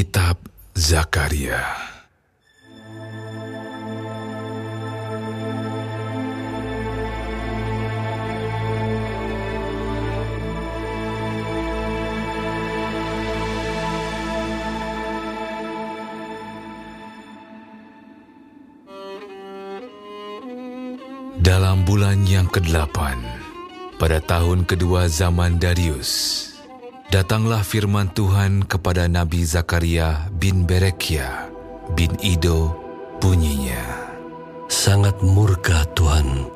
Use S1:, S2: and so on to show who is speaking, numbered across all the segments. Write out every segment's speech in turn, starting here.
S1: Kitab Zakaria. Dalam bulan yang ke-8, pada tahun kedua zaman Darius, datanglah firman Tuhan kepada Nabi Zakaria bin Berekia bin Ido bunyinya.
S2: Sangat murka Tuhan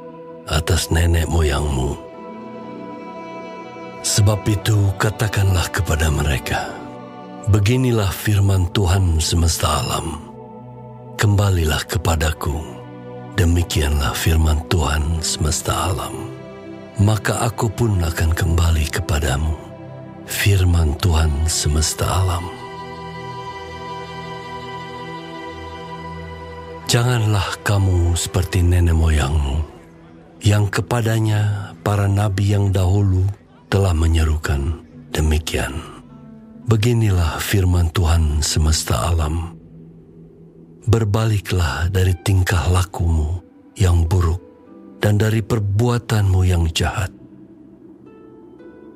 S2: atas nenek moyangmu. Sebab itu katakanlah kepada mereka, Beginilah firman Tuhan semesta alam, Kembalilah kepadaku, Demikianlah firman Tuhan semesta alam. Maka aku pun akan kembali kepadamu. Firman Tuhan semesta alam. Janganlah kamu seperti nenek moyangmu, yang kepadanya para nabi yang dahulu telah menyerukan demikian. Beginilah firman Tuhan semesta alam berbaliklah dari tingkah lakumu yang buruk dan dari perbuatanmu yang jahat.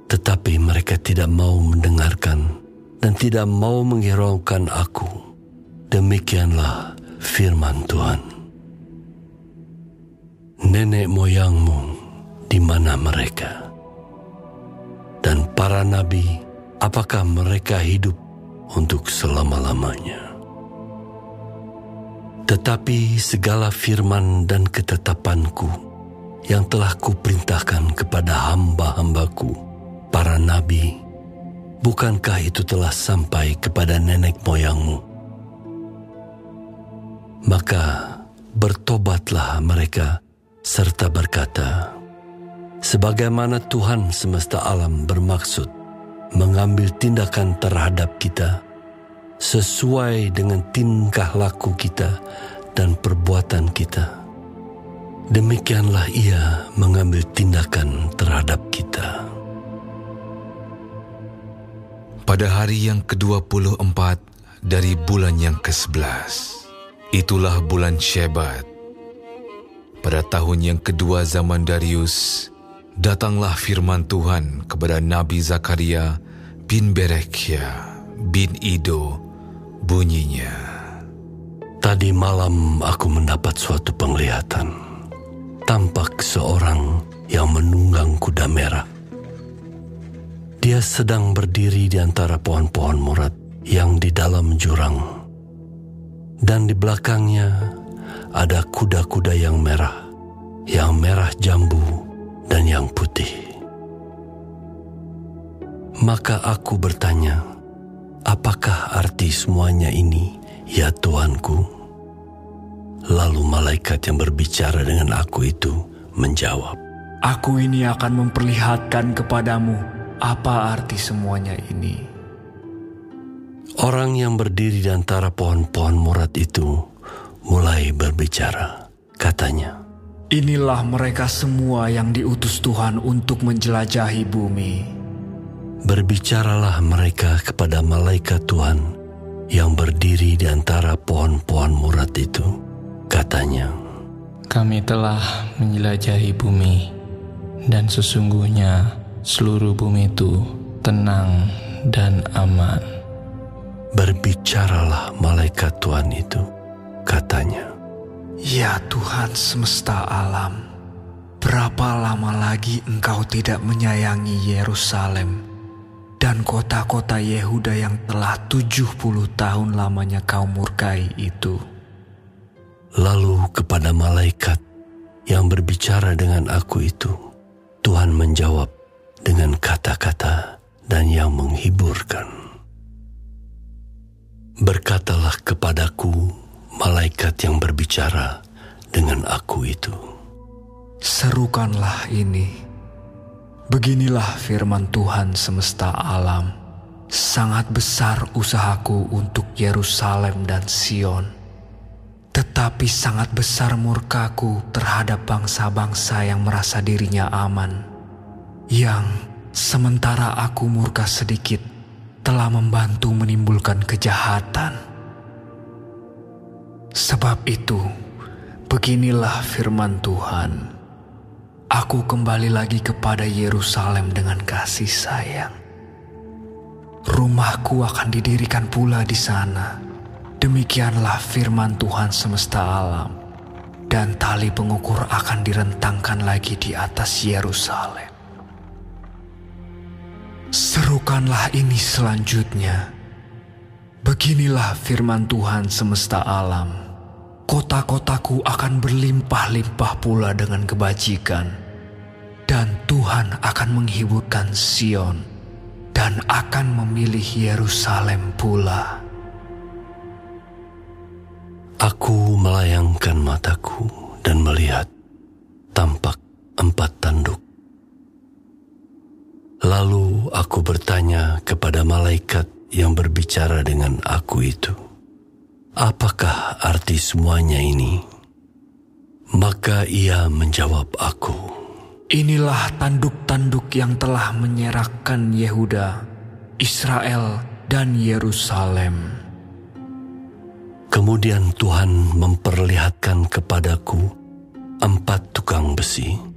S2: Tetapi mereka tidak mau mendengarkan dan tidak mau menghiraukan aku. Demikianlah firman Tuhan. Nenek moyangmu di mana mereka? Dan para nabi, apakah mereka hidup untuk selama-lamanya? Tetapi segala firman dan ketetapanku yang telah kuperintahkan kepada hamba-hambaku, bukankah itu telah sampai kepada nenek moyangmu? Maka bertobatlah mereka serta berkata, Sebagaimana Tuhan semesta alam bermaksud mengambil tindakan terhadap kita, sesuai dengan tingkah laku kita dan perbuatan kita. Demikianlah ia mengambil tindakan terhadap kita.
S1: Pada hari yang ke-24 dari bulan yang ke-11, itulah bulan Shebat. Pada tahun yang kedua zaman Darius, datanglah firman Tuhan kepada Nabi Zakaria bin Berekia bin Ido bunyinya.
S2: Tadi malam aku mendapat suatu penglihatan. Tampak seorang yang menunggang kuda merah. Dia sedang berdiri di antara pohon-pohon murad yang di dalam jurang. Dan di belakangnya ada kuda-kuda yang merah, yang merah jambu dan yang putih. Maka aku bertanya, Apakah arti semuanya ini, ya Tuanku? Lalu malaikat yang berbicara dengan aku itu menjawab,
S3: Aku ini akan memperlihatkan kepadamu apa arti semuanya ini.
S2: Orang yang berdiri di antara pohon-pohon murad itu mulai berbicara. Katanya,
S3: Inilah mereka semua yang diutus Tuhan untuk menjelajahi bumi.
S2: Berbicaralah mereka kepada malaikat Tuhan yang berdiri di antara pohon-pohon murad itu. Katanya,
S4: Kami telah menjelajahi bumi, dan sesungguhnya seluruh bumi itu tenang dan aman.
S2: Berbicaralah malaikat Tuhan itu. Katanya,
S3: Ya Tuhan semesta alam, berapa lama lagi engkau tidak menyayangi Yerusalem dan kota-kota Yehuda yang telah 70 tahun lamanya kau murkai itu.
S2: Lalu kepada malaikat yang berbicara dengan aku itu, Tuhan menjawab dengan kata-kata dan yang menghiburkan. Berkatalah kepadaku malaikat yang berbicara dengan aku itu.
S3: Serukanlah ini Beginilah firman Tuhan semesta alam. Sangat besar usahaku untuk Yerusalem dan Sion. Tetapi sangat besar murkaku terhadap bangsa-bangsa yang merasa dirinya aman. Yang sementara aku murka sedikit, telah membantu menimbulkan kejahatan. Sebab itu, beginilah firman Tuhan. Aku kembali lagi kepada Yerusalem dengan kasih sayang. Rumahku akan didirikan pula di sana. Demikianlah firman Tuhan semesta alam. Dan tali pengukur akan direntangkan lagi di atas Yerusalem. Serukanlah ini selanjutnya. Beginilah firman Tuhan semesta alam kota-kotaku akan berlimpah-limpah pula dengan kebajikan, dan Tuhan akan menghiburkan Sion dan akan memilih Yerusalem pula.
S2: Aku melayangkan mataku dan melihat tampak empat tanduk. Lalu aku bertanya kepada malaikat yang berbicara dengan aku itu apakah arti semuanya ini? Maka ia menjawab aku,
S3: Inilah tanduk-tanduk yang telah menyerahkan Yehuda, Israel, dan Yerusalem.
S2: Kemudian Tuhan memperlihatkan kepadaku empat tukang besi.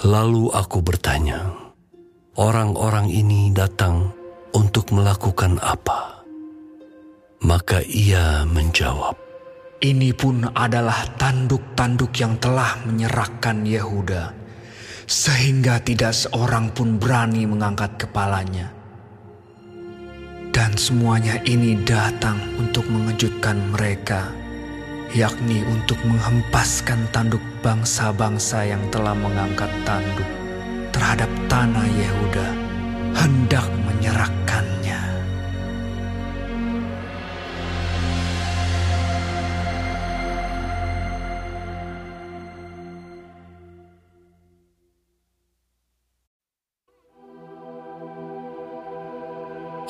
S2: Lalu aku bertanya, orang-orang ini datang untuk melakukan apa? Maka ia menjawab,
S3: Ini pun adalah tanduk-tanduk yang telah menyerahkan Yehuda, sehingga tidak seorang pun berani mengangkat kepalanya. Dan semuanya ini datang untuk mengejutkan mereka, yakni untuk menghempaskan tanduk bangsa-bangsa yang telah mengangkat tanduk terhadap tanah Yehuda, hendak menyerahkannya.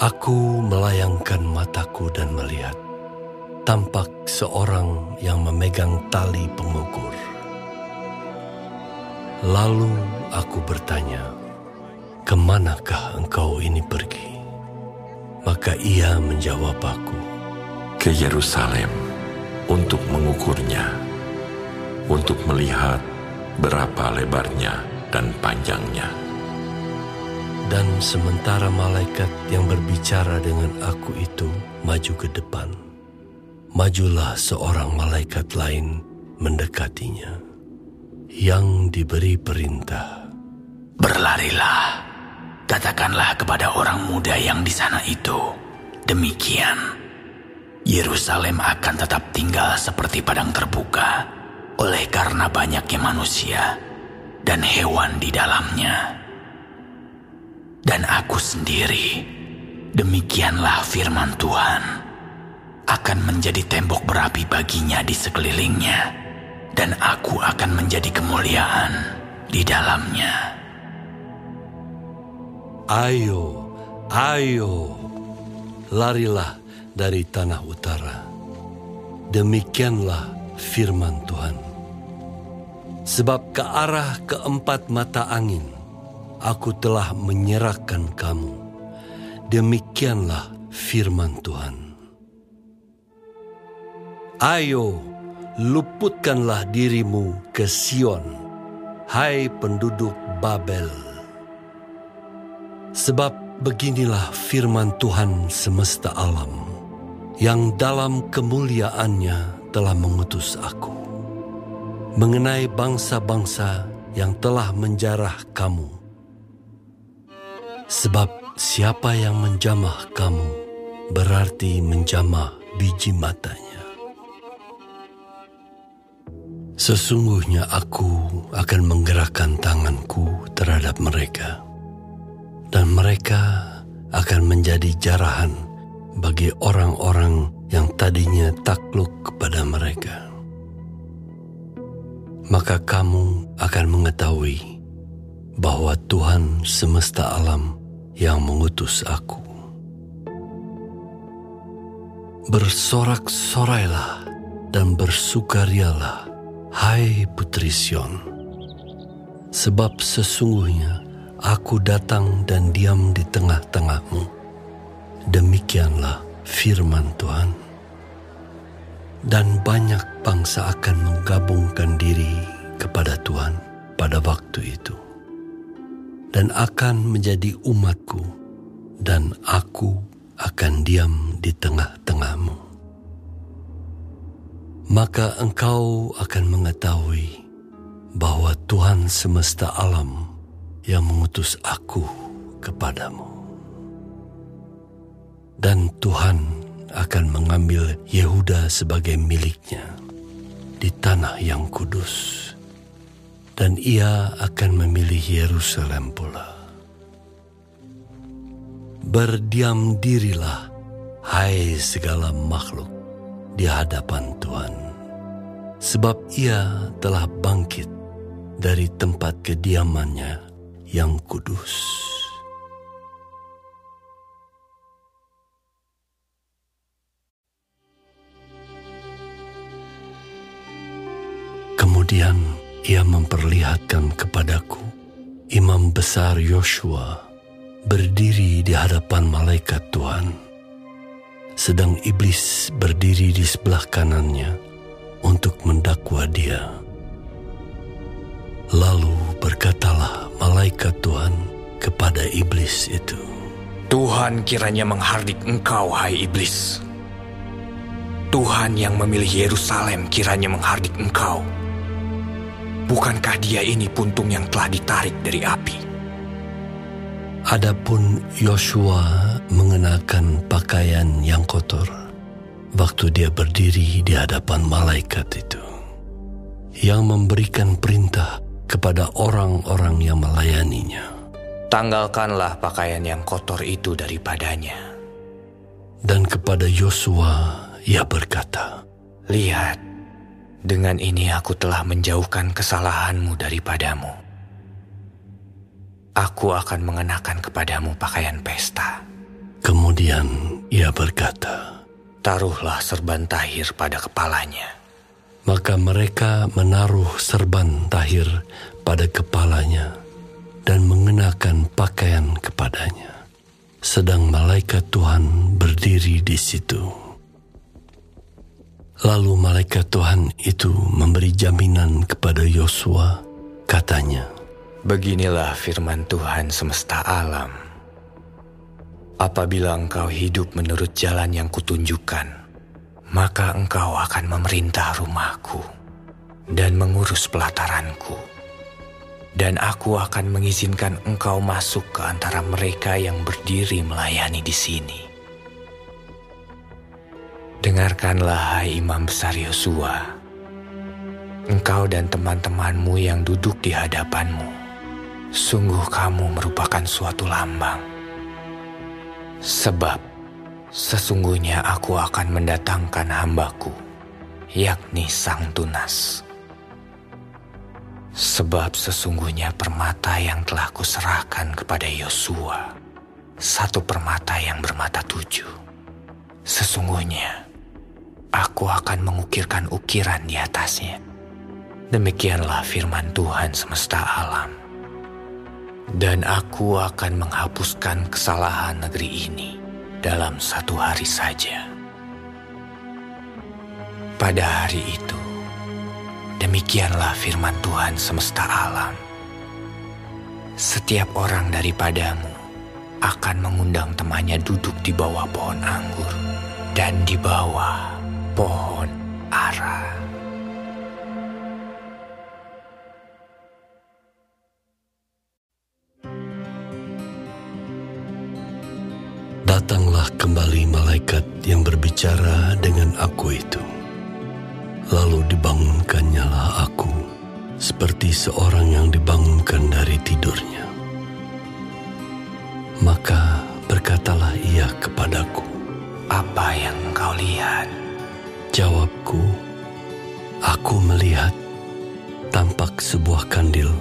S2: Aku melayangkan mataku dan melihat tampak seorang yang memegang tali pengukur. Lalu aku bertanya, "Ke manakah engkau ini pergi?" Maka ia menjawab aku,
S5: "Ke Yerusalem untuk mengukurnya, untuk melihat berapa lebarnya dan panjangnya."
S2: Dan sementara malaikat yang berbicara dengan aku itu maju ke depan, majulah seorang malaikat lain mendekatinya, yang diberi perintah.
S6: Berlarilah, katakanlah kepada orang muda yang di sana itu, demikian, Yerusalem akan tetap tinggal seperti padang terbuka, oleh karena banyaknya manusia dan hewan di dalamnya dan aku sendiri, demikianlah firman Tuhan, akan menjadi tembok berapi baginya di sekelilingnya, dan aku akan menjadi kemuliaan di dalamnya.
S2: Ayo, ayo, larilah dari tanah utara. Demikianlah firman Tuhan. Sebab ke arah keempat mata angin, aku telah menyerahkan kamu. Demikianlah firman Tuhan. Ayo, luputkanlah dirimu ke Sion, hai penduduk Babel. Sebab beginilah firman Tuhan semesta alam, yang dalam kemuliaannya telah mengutus aku. Mengenai bangsa-bangsa yang telah menjarah kamu, Sebab siapa yang menjamah kamu berarti menjamah biji matanya. Sesungguhnya aku akan menggerakkan tanganku terhadap mereka, dan mereka akan menjadi jarahan bagi orang-orang yang tadinya takluk kepada mereka. Maka kamu akan mengetahui bahwa Tuhan semesta alam yang mengutus aku. Bersorak-sorailah dan bersukarialah, hai Putri Sion, sebab sesungguhnya Aku datang dan diam di tengah-tengahmu. Demikianlah firman Tuhan. Dan banyak bangsa akan menggabungkan diri kepada Tuhan pada waktu itu. Dan akan menjadi umatku dan aku akan diam di tengah-tengahmu. Maka engkau akan mengetahui bahwa Tuhan semesta alam yang mengutus aku kepadamu. Dan Tuhan akan mengambil Yehuda sebagai miliknya di tanah yang kudus. Dan ia akan memilih Yerusalem pula. Berdiam dirilah, hai segala makhluk, di hadapan Tuhan. Sebab ia telah bangkit dari tempat kediamannya yang kudus. Kemudian ia memperlihatkan kepadaku imam besar Yosua berdiri di hadapan malaikat Tuhan, sedang iblis berdiri di sebelah kanannya untuk mendakwa dia. Lalu berkatalah malaikat Tuhan kepada iblis itu.
S7: Tuhan kiranya menghardik engkau, hai iblis. Tuhan yang memilih Yerusalem kiranya menghardik engkau. Bukankah dia ini puntung yang telah ditarik dari api?
S2: Adapun Yosua mengenakan pakaian yang kotor waktu dia berdiri di hadapan malaikat itu yang memberikan perintah kepada orang-orang yang melayaninya.
S7: Tanggalkanlah pakaian yang kotor itu daripadanya.
S2: Dan kepada Yosua ia berkata,
S7: Lihat, dengan ini aku telah menjauhkan kesalahanmu daripadamu. Aku akan mengenakan kepadamu pakaian pesta.
S2: Kemudian ia berkata,
S7: Taruhlah serban tahir pada kepalanya.
S2: Maka mereka menaruh serban tahir pada kepalanya dan mengenakan pakaian kepadanya. Sedang malaikat Tuhan berdiri di situ. Lalu malaikat Tuhan itu memberi jaminan kepada Yosua, katanya,
S7: Beginilah firman Tuhan semesta alam. Apabila engkau hidup menurut jalan yang kutunjukkan, maka engkau akan memerintah rumahku dan mengurus pelataranku. Dan aku akan mengizinkan engkau masuk ke antara mereka yang berdiri melayani di sini. Dengarkanlah hai imam besar Yosua, engkau dan teman-temanmu yang duduk di hadapanmu, sungguh kamu merupakan suatu lambang. Sebab Sesungguhnya aku akan mendatangkan hambaku, yakni sang tunas. Sebab sesungguhnya permata yang telah kuserahkan kepada Yosua, satu permata yang bermata tujuh. Sesungguhnya, aku akan mengukirkan ukiran di atasnya. Demikianlah firman Tuhan semesta alam. Dan aku akan menghapuskan kesalahan negeri ini dalam satu hari saja. Pada hari itu, demikianlah firman Tuhan semesta alam. Setiap orang daripadamu akan mengundang temannya duduk di bawah pohon anggur dan di bawah pohon ara.
S2: Datanglah kembali malaikat yang berbicara dengan aku itu. Lalu dibangunkannya lah aku, seperti seorang yang dibangunkan dari tidurnya. Maka berkatalah ia kepadaku,
S7: Apa yang engkau lihat?
S2: Jawabku, aku melihat tampak sebuah kandil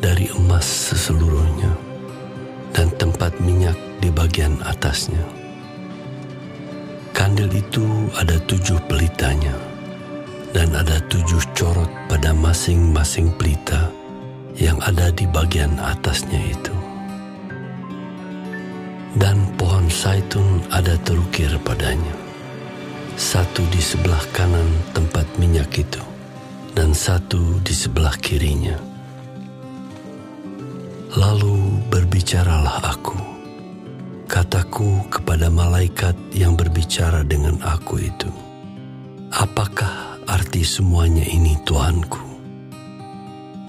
S2: dari emas seseluruhnya dan tempat minyak di bagian atasnya. Kandil itu ada tujuh pelitanya dan ada tujuh corot pada masing-masing pelita yang ada di bagian atasnya itu. Dan pohon saitun ada terukir padanya. Satu di sebelah kanan tempat minyak itu, dan satu di sebelah kirinya. Lalu berbicaralah aku, kataku kepada malaikat yang berbicara dengan aku itu, Apakah arti semuanya ini Tuanku?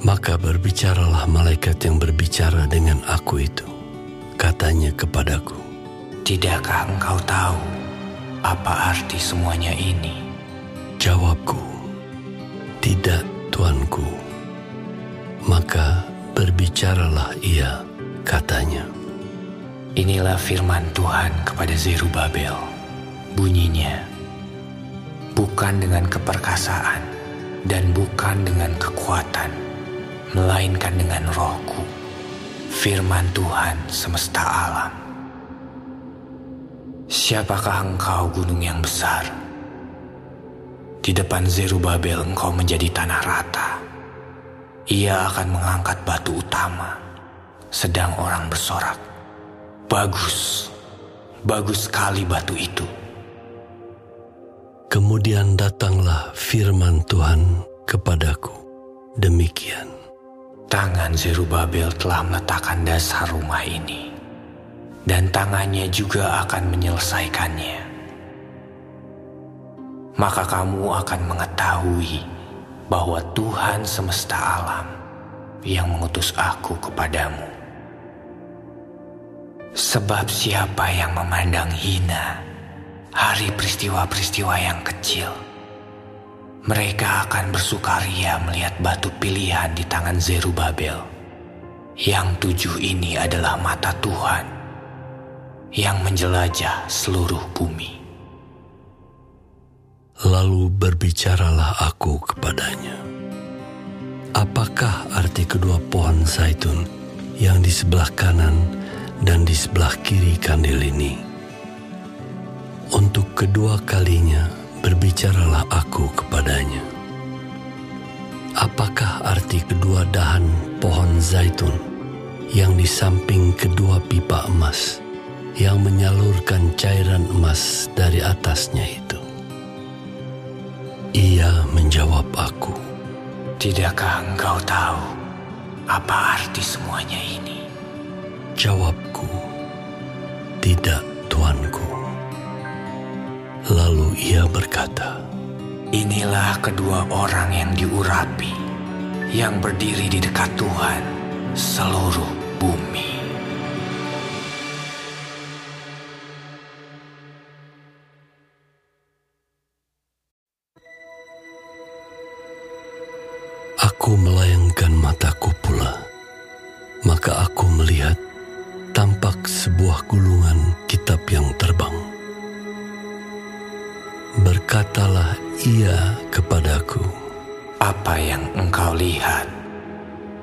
S2: Maka berbicaralah malaikat yang berbicara dengan aku itu. Katanya kepadaku,
S7: Tidakkah engkau tahu apa arti semuanya ini?
S2: Jawabku, Tidak Tuanku. Maka berbicaralah ia, katanya.
S7: Inilah firman Tuhan kepada Zerubabel. Bunyinya, bukan dengan keperkasaan dan bukan dengan kekuatan, melainkan dengan rohku, firman Tuhan semesta alam. Siapakah engkau gunung yang besar? Di depan Zerubabel engkau menjadi tanah rata. Ia akan mengangkat batu utama, sedang orang bersorak. Bagus, bagus sekali batu itu.
S2: Kemudian datanglah firman Tuhan kepadaku. Demikian.
S7: Tangan Zerubabel telah meletakkan dasar rumah ini, dan tangannya juga akan menyelesaikannya. Maka kamu akan mengetahui bahwa Tuhan semesta alam yang mengutus aku kepadamu. Sebab siapa yang memandang hina hari peristiwa-peristiwa yang kecil, mereka akan bersukaria melihat batu pilihan di tangan Zerubabel. Yang tujuh ini adalah mata Tuhan yang menjelajah seluruh bumi.
S2: Lalu berbicaralah aku kepadanya. Apakah arti kedua pohon zaitun yang di sebelah kanan dan di sebelah kiri kandil ini? Untuk kedua kalinya berbicaralah aku kepadanya. Apakah arti kedua dahan pohon zaitun yang di samping kedua pipa emas yang menyalurkan cairan emas dari atasnya itu? Ia menjawab aku,
S7: Tidakkah engkau tahu apa arti semuanya ini?
S2: Jawabku, tidak tuanku. Lalu ia berkata,
S7: Inilah kedua orang yang diurapi, yang berdiri di dekat Tuhan seluruh bumi.
S2: Aku melayangkan mataku pula, maka aku melihat tampak sebuah gulungan kitab yang terbang. Berkatalah ia kepadaku,
S7: Apa yang engkau lihat?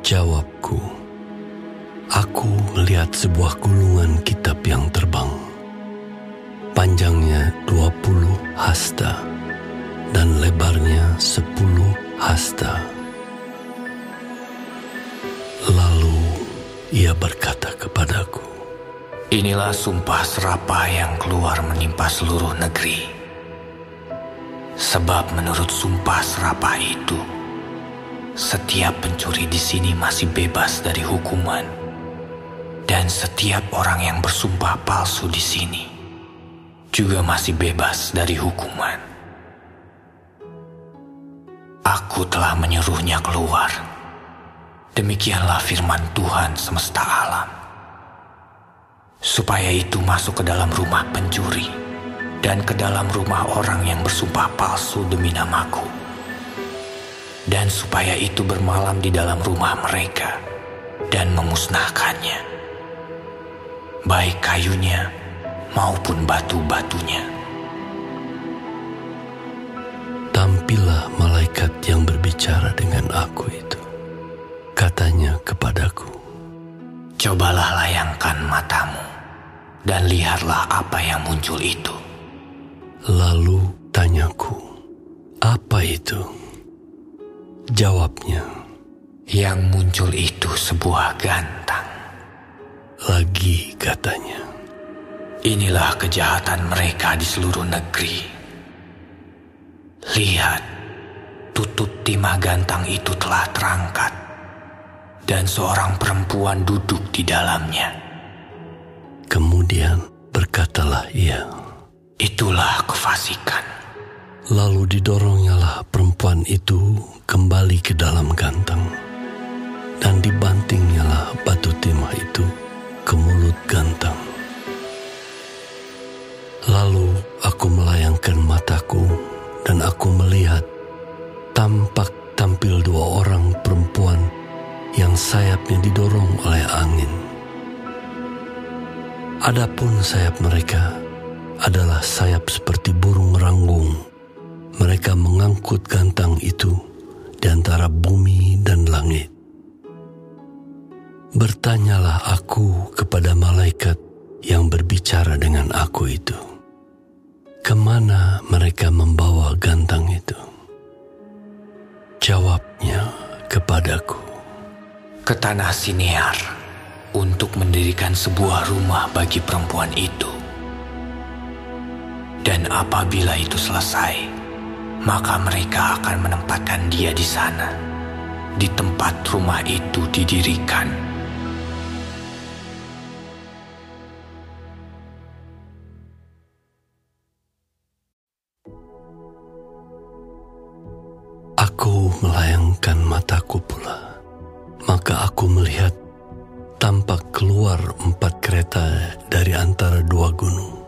S2: jawabku, aku melihat sebuah gulungan kitab yang terbang. Panjangnya 20 hasta dan lebarnya 10 hasta. Lalu ia berkata kepadaku,
S7: Inilah sumpah serapah yang keluar menimpa seluruh negeri. Sebab menurut sumpah serapah itu, setiap pencuri di sini masih bebas dari hukuman. Dan setiap orang yang bersumpah palsu di sini juga masih bebas dari hukuman. Aku telah menyuruhnya keluar. Demikianlah firman Tuhan semesta alam. Supaya itu masuk ke dalam rumah pencuri dan ke dalam rumah orang yang bersumpah palsu demi namaku. Dan supaya itu bermalam di dalam rumah mereka dan memusnahkannya. Baik kayunya maupun batu-batunya.
S2: tampillah malaikat yang berbicara dengan aku itu. Katanya kepadaku,
S7: Cobalah layangkan matamu dan lihatlah apa yang muncul itu.
S2: lalu tanyaku, apa itu? Jawabnya,
S7: Yang muncul itu sebuah gantang.
S2: lagi katanya,
S7: Inilah kejahatan mereka di seluruh negeri. Lihat, tutup timah gantang itu telah terangkat, dan seorang perempuan duduk di dalamnya.
S2: Kemudian berkatalah ia,
S7: Itulah kefasikan.
S2: Lalu didorongnya perempuan itu kembali ke dalam gantang, dan dibantingnyalah batu timah itu ke mulut gantang. Lalu aku melayangkan mataku dan aku melihat tampak tampil dua orang perempuan yang sayapnya didorong oleh angin. Adapun sayap mereka adalah sayap seperti burung ranggung. Mereka mengangkut gantang itu di antara bumi dan langit. Bertanyalah aku kepada malaikat yang berbicara dengan aku itu. Ke mana mereka membawa gantang itu? Jawabnya kepadaku.
S7: Ke tanah Sinear untuk mendirikan sebuah rumah bagi perempuan itu. Dan apabila itu selesai, maka mereka akan menempatkan dia di sana, di tempat rumah itu didirikan.
S2: Aku melayangkan mataku pula, maka aku melihat tampak keluar empat kereta dari antara dua gunung.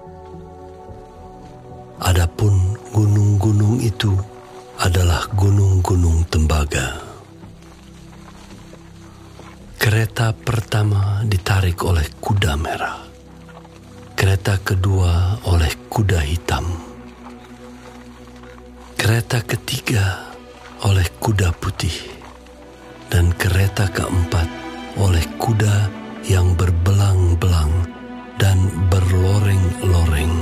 S2: Adapun gunung-gunung itu adalah gunung-gunung tembaga. Kereta pertama ditarik oleh kuda merah. Kereta kedua oleh kuda hitam. Kereta ketiga oleh kuda putih. Dan kereta keempat oleh kuda yang berbelang-belang dan berloreng-loreng.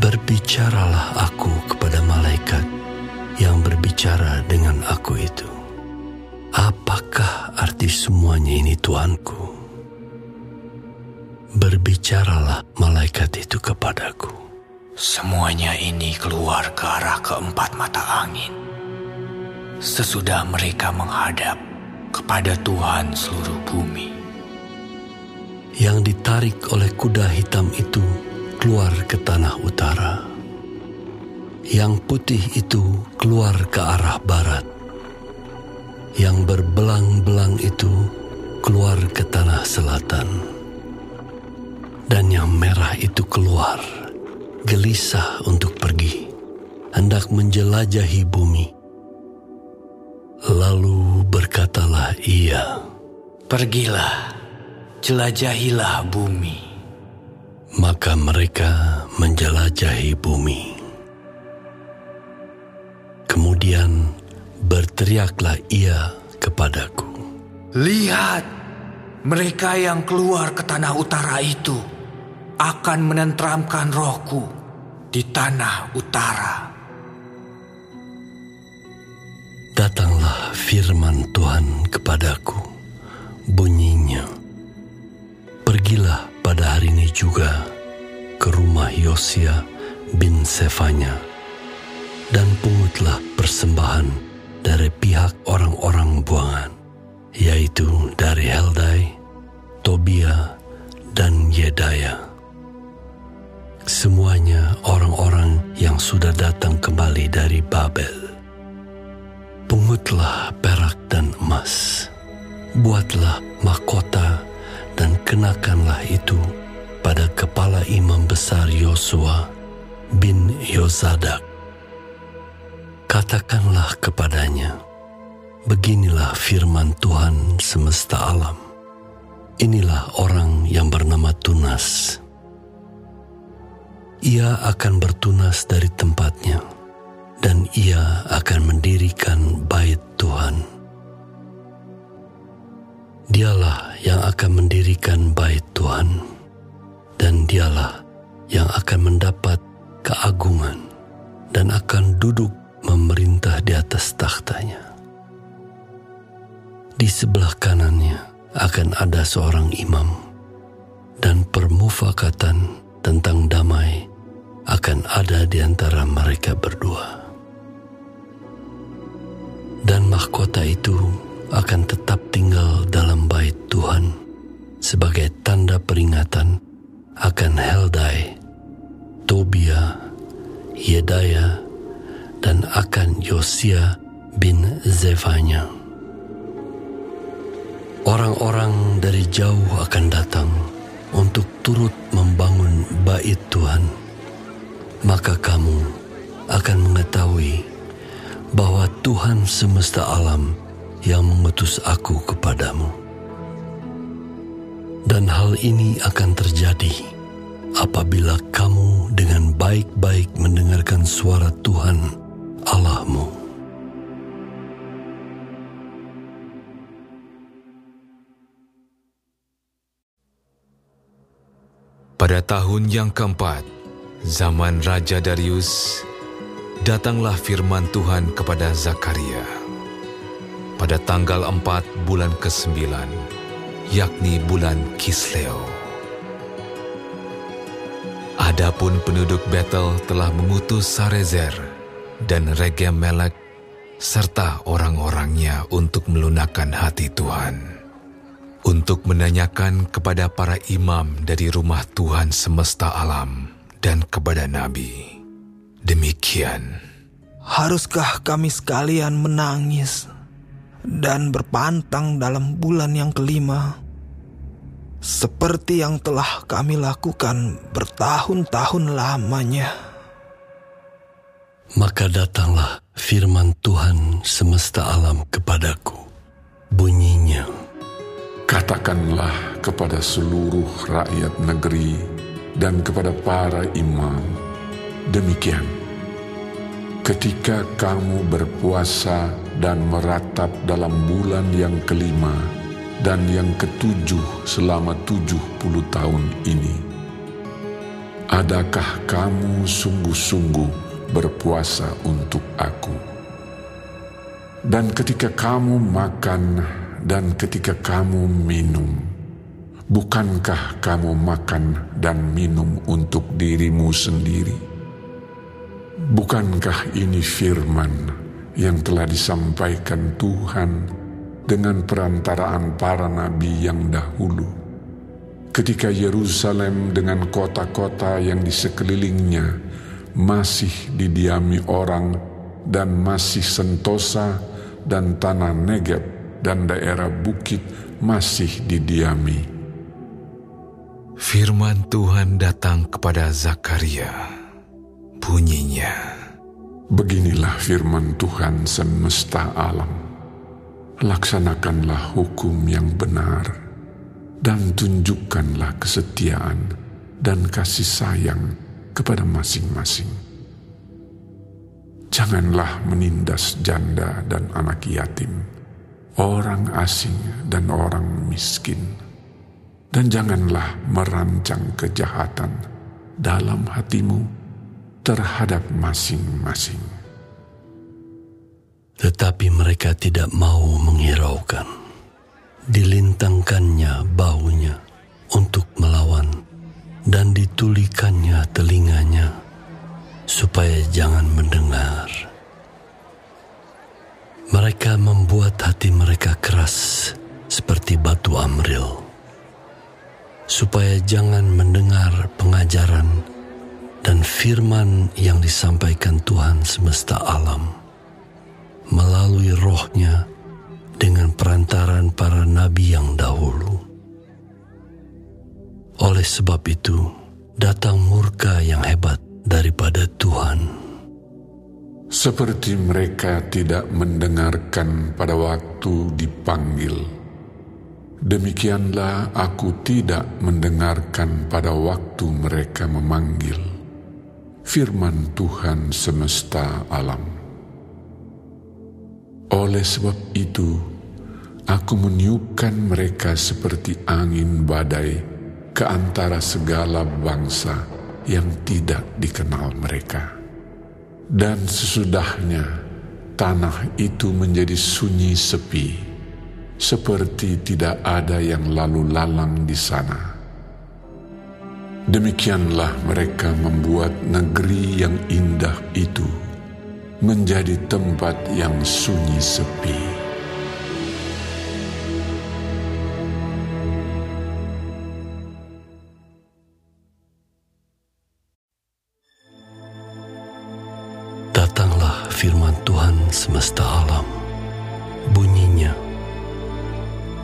S2: Berbicaralah aku kepada malaikat yang berbicara dengan aku itu. Apakah arti semuanya ini Tuanku? Berbicaralah malaikat itu kepadaku.
S7: Semuanya ini keluar ke arah keempat mata angin. Sesudah mereka menghadap kepada Tuhan seluruh bumi.
S2: Yang ditarik oleh kuda hitam itu keluar ke tanah utara. Yang putih itu keluar ke arah barat. Yang berbelang-belang itu keluar ke tanah selatan. Dan yang merah itu keluar, gelisah untuk pergi, hendak menjelajahi bumi. Lalu berkatalah ia,
S7: Pergilah, jelajahilah bumi.
S2: Maka mereka menjelajahi bumi. Kemudian berteriaklah ia kepadaku.
S7: Lihat, mereka yang keluar ke tanah utara itu akan menenteramkan rohku di tanah utara.
S2: Datanglah firman Tuhan kepadaku, bunyinya. Pergilah pada hari ini juga ke rumah Yosia bin Sefanya dan pungutlah persembahan dari pihak orang-orang buangan, yaitu dari Heldai, Tobia, dan Yedaya. Semuanya orang-orang yang sudah datang kembali dari Babel. Pungutlah perak dan emas, buatlah mahkota dan kenakanlah itu pada kepala imam besar Yosua bin Yozadak. Katakanlah kepadanya, beginilah firman Tuhan semesta alam. Inilah orang yang bernama Tunas. Ia akan bertunas dari tempatnya dan ia akan mendirikan bait Tuhan. Dialah yang akan mendirikan bait Tuhan, dan dialah yang akan mendapat keagungan dan akan duduk memerintah di atas takhtanya. Di sebelah kanannya akan ada seorang imam, dan permufakatan tentang damai akan ada di antara mereka berdua. Dan mahkota itu akan tetap tinggal dalam bait Tuhan sebagai tanda peringatan akan Heldai, Tobia, Yedaya, dan akan Yosia bin Zevanya. Orang-orang dari jauh akan datang untuk turut membangun bait Tuhan, maka kamu akan mengetahui bahwa Tuhan semesta alam yang mengutus aku kepadamu. Dan hal ini akan terjadi apabila kamu dengan baik-baik mendengarkan suara Tuhan Allahmu.
S1: Pada tahun yang keempat, zaman Raja Darius, datanglah firman Tuhan kepada Zakaria. Pada tanggal empat bulan ke-9, yakni bulan Kisleo. Adapun penduduk Betel telah mengutus Sarezer dan Regem Melek serta orang-orangnya untuk melunakkan hati Tuhan untuk menanyakan kepada para imam dari rumah Tuhan semesta alam dan kepada Nabi. Demikian.
S7: Haruskah kami sekalian menangis dan berpantang dalam bulan yang kelima? Seperti yang telah kami lakukan bertahun-tahun lamanya.
S2: Maka datanglah firman Tuhan semesta alam kepadaku. Bunyinya,
S8: Katakanlah kepada seluruh rakyat negeri dan kepada para imam, demikian. Ketika kamu berpuasa dan meratap dalam bulan yang kelima dan yang ketujuh selama tujuh puluh tahun ini, adakah kamu sungguh-sungguh berpuasa untuk aku? Dan ketika kamu makan dan ketika kamu minum, bukankah kamu makan dan minum untuk dirimu sendiri? Bukankah ini firman yang telah disampaikan Tuhan dengan perantaraan para nabi yang dahulu? Ketika Yerusalem dengan kota-kota yang di sekelilingnya masih didiami orang dan masih sentosa dan tanah Negeb dan daerah bukit masih didiami.
S1: Firman Tuhan datang kepada Zakaria. Bunyinya,
S8: Beginilah firman Tuhan semesta alam. Laksanakanlah hukum yang benar dan tunjukkanlah kesetiaan dan kasih sayang kepada masing-masing. Janganlah menindas janda dan anak yatim orang asing dan orang miskin. Dan janganlah merancang kejahatan dalam hatimu terhadap masing-masing.
S2: tetapi mereka tidak mau menghiraukan. Dilintangkannya baunya untuk melawan dan ditulikannya telinganya supaya jangan mendengar. Mereka membuat hati mereka keras seperti batu amril, supaya jangan mendengar pengajaran dan firman yang disampaikan Tuhan semesta alam melalui rohnya dengan perantaran para nabi yang dahulu. Oleh sebab itu, datang murka yang hebat daripada Tuhan
S8: Seperti mereka tidak mendengarkan pada waktu dipanggil. Demikianlah aku tidak mendengarkan pada waktu mereka memanggil. Firman Tuhan semesta alam. Oleh sebab itu, aku meniupkan mereka seperti angin badai ke antara segala bangsa yang tidak dikenal mereka. Dan sesudahnya tanah itu menjadi sunyi sepi, seperti tidak ada yang lalu lalang di sana. Demikianlah mereka membuat negeri yang indah itu menjadi tempat yang sunyi sepi.
S2: Datanglah firman Tuhan semesta alam. Bunyinya,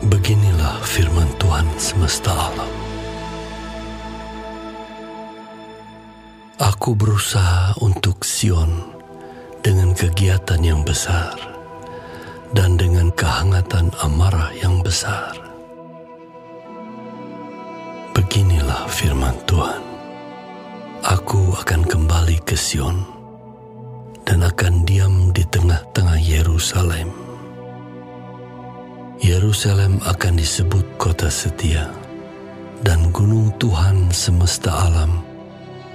S2: beginilah firman Tuhan semesta alam. Aku berusaha untuk Sion dengan kegiatan yang besar dan dengan kehangatan amarah yang besar. Beginilah firman Tuhan. Aku akan kembali ke Sion dan akan diam di tengah-tengah Yerusalem. Yerusalem akan disebut kota setia dan gunung Tuhan semesta alam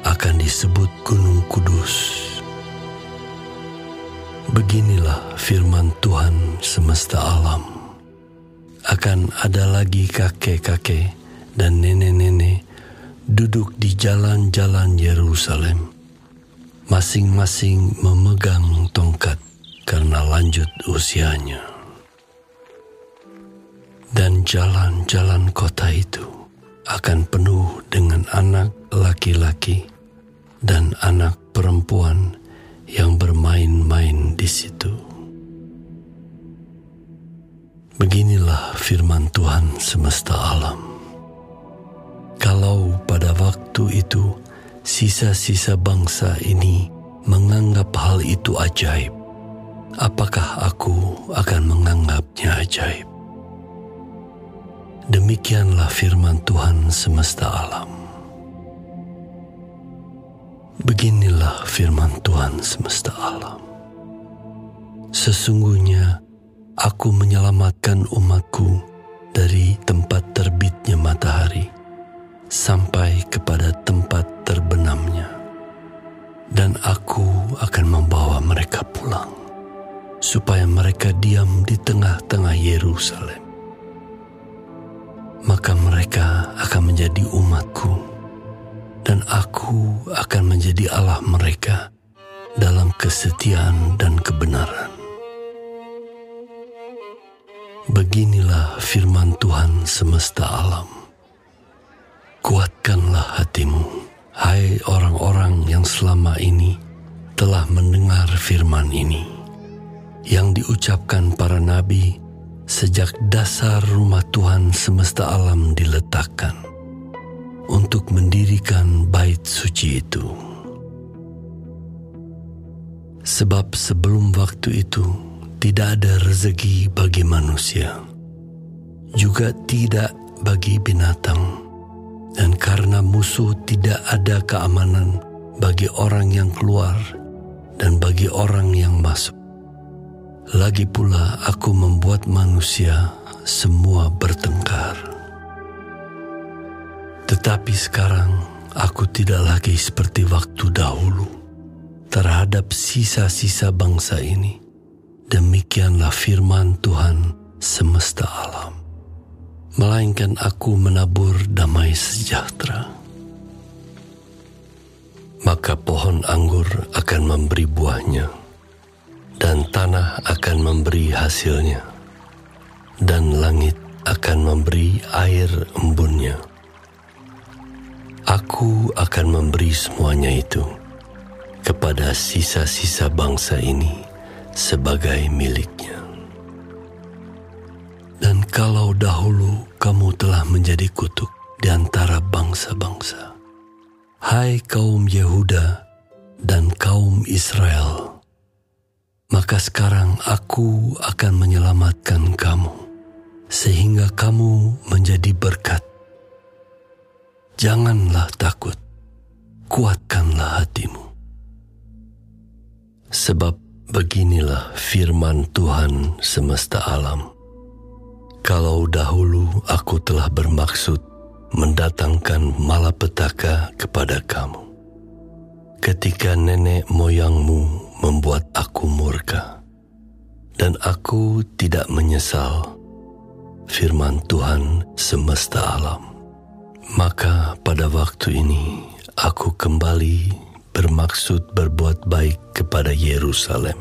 S2: akan disebut gunung kudus. Beginilah firman Tuhan semesta alam. Akan ada lagi kakek-kakek dan nenek-nenek duduk di jalan-jalan Yerusalem, masing-masing memegang tongkat karena lanjut usianya. Dan jalan-jalan kota itu akan penuh dengan anak laki-laki dan anak perempuan yang bermain-main di situ. Beginilah firman Tuhan semesta alam. Kalau pada waktu itu sisa-sisa bangsa ini menganggap hal itu ajaib, apakah aku akan menganggapnya ajaib? Demikianlah firman Tuhan semesta alam. Beginilah firman Tuhan semesta alam. Sesungguhnya aku menyelamatkan umatku dari tempat terbitnya matahari sampai kepada tempat terbenamnya. Dan aku akan membawa mereka pulang supaya mereka diam di tengah-tengah Yerusalem. Maka mereka akan menjadi umatku dan aku akan menjadi Allah mereka dalam kesetiaan dan kebenaran. Beginilah firman Tuhan semesta alam. Kuatkanlah hatimu, hai orang-orang yang selama ini telah mendengar firman ini, yang diucapkan para nabi sejak dasar rumah Tuhan semesta alam diletakkan untuk mendirikan bait suci itu. Sebab sebelum waktu itu tidak ada rezeki bagi manusia, juga tidak bagi binatang, dan karena musuh tidak ada keamanan bagi orang yang keluar dan bagi orang yang masuk. Lagi pula aku membuat manusia semua bertengkar. Tetapi sekarang aku tidak lagi seperti waktu dahulu terhadap sisa-sisa bangsa ini. Demikianlah firman Tuhan semesta alam. Melainkan aku menabur damai sejahtera. Maka pohon anggur akan memberi buahnya, dan tanah akan memberi hasilnya, dan langit akan memberi air embunnya Aku akan memberi semuanya itu kepada sisa-sisa bangsa ini sebagai miliknya. Dan kalau dahulu kamu telah menjadi kutuk di antara bangsa-bangsa, hai kaum Yehuda dan kaum Israel, maka sekarang aku akan menyelamatkan kamu, sehingga kamu menjadi berkat Janganlah takut, kuatkanlah hatimu. Sebab beginilah firman Tuhan semesta alam. Kalau dahulu aku telah bermaksud mendatangkan malapetaka kepada kamu, ketika nenek moyangmu membuat aku murka, dan aku tidak menyesal firman Tuhan semesta alam Maka pada waktu ini aku kembali bermaksud berbuat baik kepada Yerusalem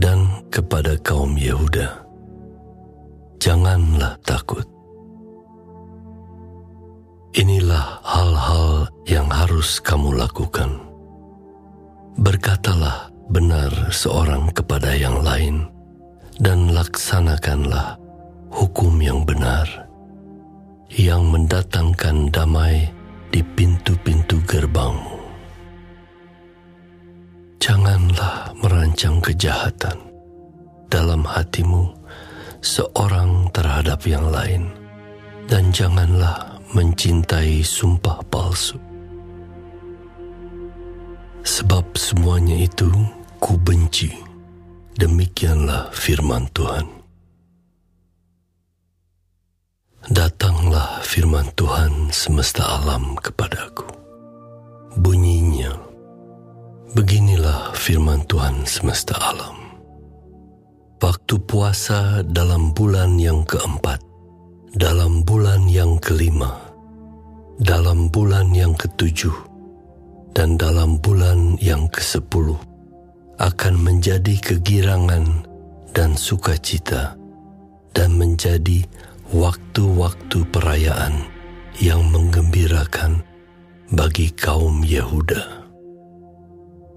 S2: dan kepada kaum Yehuda. Janganlah takut. Inilah hal-hal yang harus kamu lakukan. Berkatalah benar seorang kepada yang lain, dan laksanakanlah hukum yang benar, yang mendatangkan damai di pintu-pintu gerbangmu. Janganlah merancang kejahatan dalam hatimu seorang terhadap yang lain, dan janganlah mencintai sumpah palsu. Sebab semuanya itu ku benci. Demikianlah firman Tuhan. Datanglah firman Tuhan semesta alam kepadaku. Bunyinya, beginilah firman Tuhan semesta alam. Waktu puasa dalam bulan yang keempat, dalam bulan yang kelima, dalam bulan yang ketujuh, dan dalam bulan yang ke-10 akan menjadi kegirangan dan sukacita dan menjadi waktu-waktu perayaan yang menggembirakan bagi kaum Yehuda.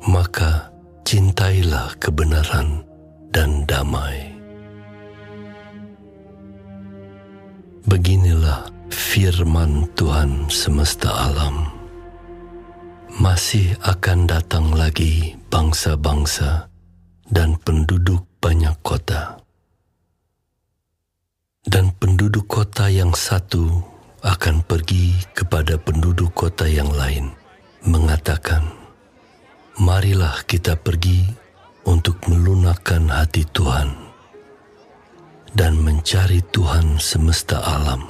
S2: Maka cintailah kebenaran dan damai. Beginilah firman Tuhan semesta alam masih akan datang lagi bangsa-bangsa dan penduduk banyak kota. Dan penduduk kota yang satu akan pergi kepada penduduk kota yang lain, mengatakan, Marilah kita pergi untuk melunakkan hati Tuhan dan mencari Tuhan semesta alam.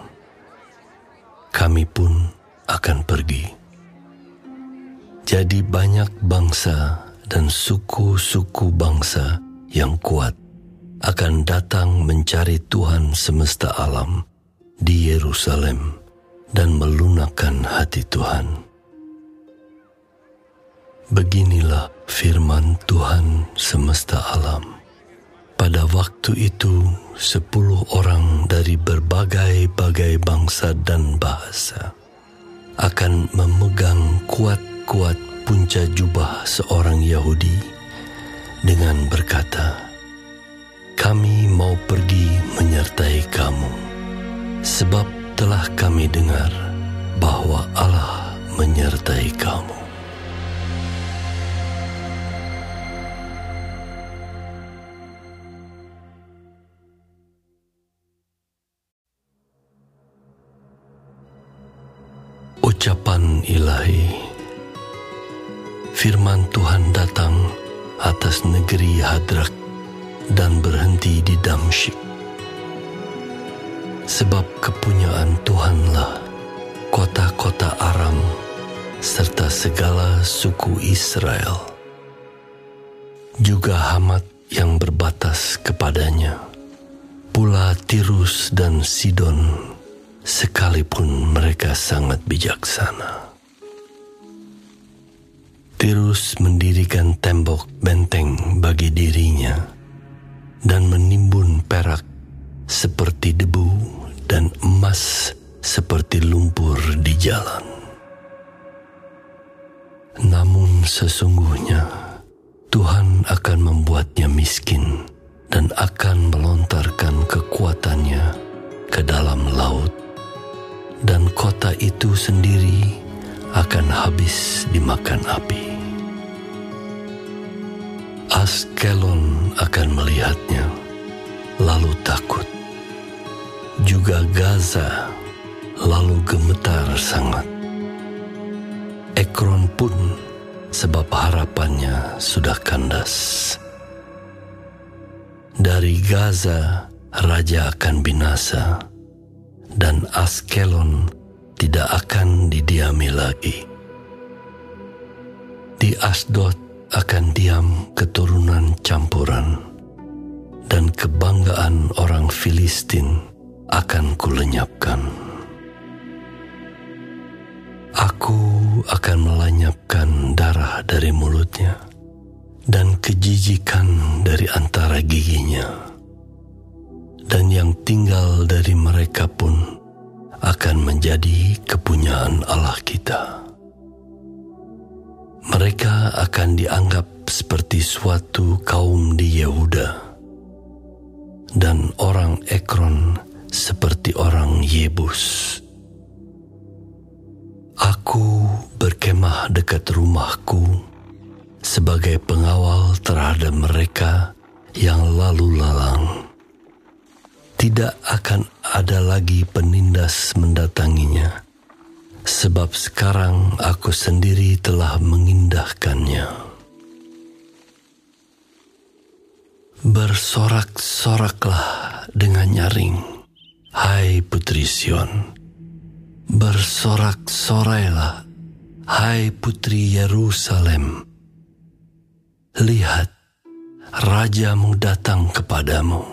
S2: Kami pun akan pergi. Jadi banyak bangsa dan suku-suku bangsa yang kuat akan datang mencari Tuhan semesta alam di Yerusalem dan melunakkan hati Tuhan. Beginilah firman Tuhan semesta alam. Pada waktu itu, sepuluh orang dari berbagai-bagai bangsa dan bahasa akan memegang kuat kuat punca jubah seorang Yahudi dengan berkata, "Kami mau pergi menyertai kamu, sebab telah kami dengar bahwa Allah menyertai kamu." Ucapan ilahi. Firman Tuhan datang atas negeri Hadrak dan berhenti di Damsyik. Sebab kepunyaan Tuhanlah kota-kota Aram serta segala suku Israel. Juga Hamat yang berbatas kepadanya, pula Tirus dan Sidon, sekalipun mereka sangat bijaksana. Tirus mendirikan tembok benteng bagi dirinya dan menimbun perak seperti debu dan emas seperti lumpur di jalan. Namun sesungguhnya Tuhan akan membuatnya miskin dan akan melontarkan kekuatannya ke dalam laut dan kota itu sendiri akan habis dimakan api. Askelon akan melihatnya, lalu takut. Juga Gaza, lalu gemetar sangat. Ekron pun sebab harapannya sudah kandas. Dari Gaza, raja akan binasa, dan Askelon tidak akan didiami lagi. Di Asdod akan diam keturunan campuran, dan kebanggaan orang Filistin akan kulenyapkan. Aku akan melenyapkan darah dari mulutnya dan kejijikan dari antara giginya. Dan yang tinggal dari mereka pun akan menjadi kepunyaan Allah kita. Mereka akan dianggap seperti suatu kaum di Yehuda dan orang Ekron seperti orang Yebus. Aku berkemah dekat rumahku sebagai pengawal terhadap mereka yang lalu lalang. Tidak akan ada lagi penindas mendatanginya, sebab sekarang aku sendiri telah mengindahkannya. Bersorak-soraklah dengan nyaring, hai Putri Sion Bersorak-sorailah, hai putri Yerusalem. Lihat, rajamu datang kepadamu.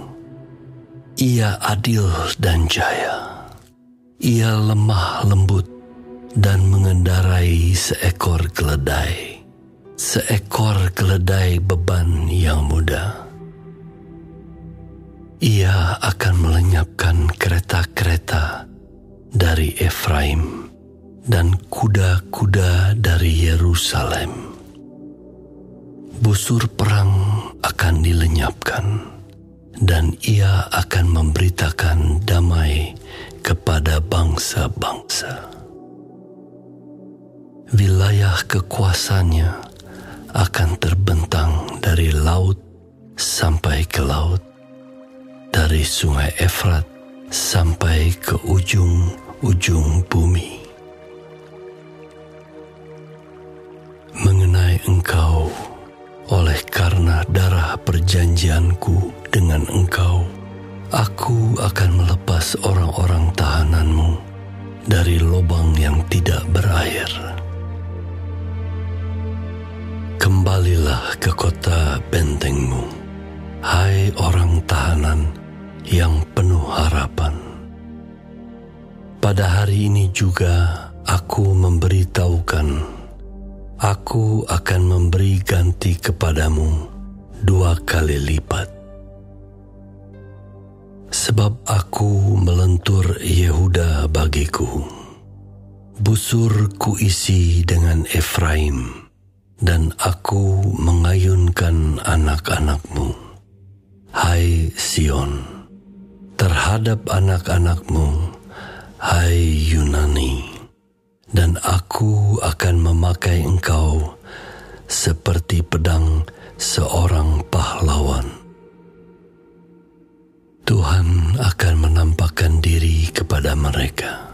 S2: Ia adil dan jaya. Ia lemah lembut dan mengendarai seekor keledai. Seekor keledai beban yang muda. Ia akan melenyapkan kereta-kereta dari Efraim dan kuda-kuda dari Yerusalem. Busur perang akan dilenyapkan dan ia akan memberitakan damai kepada bangsa-bangsa. Wilayah kekuasaannya akan terbentang dari laut sampai ke laut, dari sungai Efrat sampai ke ujung ujung bumi. Mengenai engkau, oleh karena darah perjanjianku dengan engkau, aku akan melepas orang-orang tahananmu dari lubang yang tidak berair. Kembalilah ke kota bentengmu, hai orang tahanan yang penuh harapan pada hari ini juga aku memberitahukan, aku akan memberi ganti kepadamu dua kali lipat. Sebab aku melentur Yehuda bagiku, busur kuisi dengan Efraim, dan aku mengayunkan anak-anakmu. Hai Sion, terhadap anak-anakmu, Hai Yunani, dan aku akan memakai engkau seperti pedang seorang pahlawan. Tuhan akan menampakkan diri kepada mereka,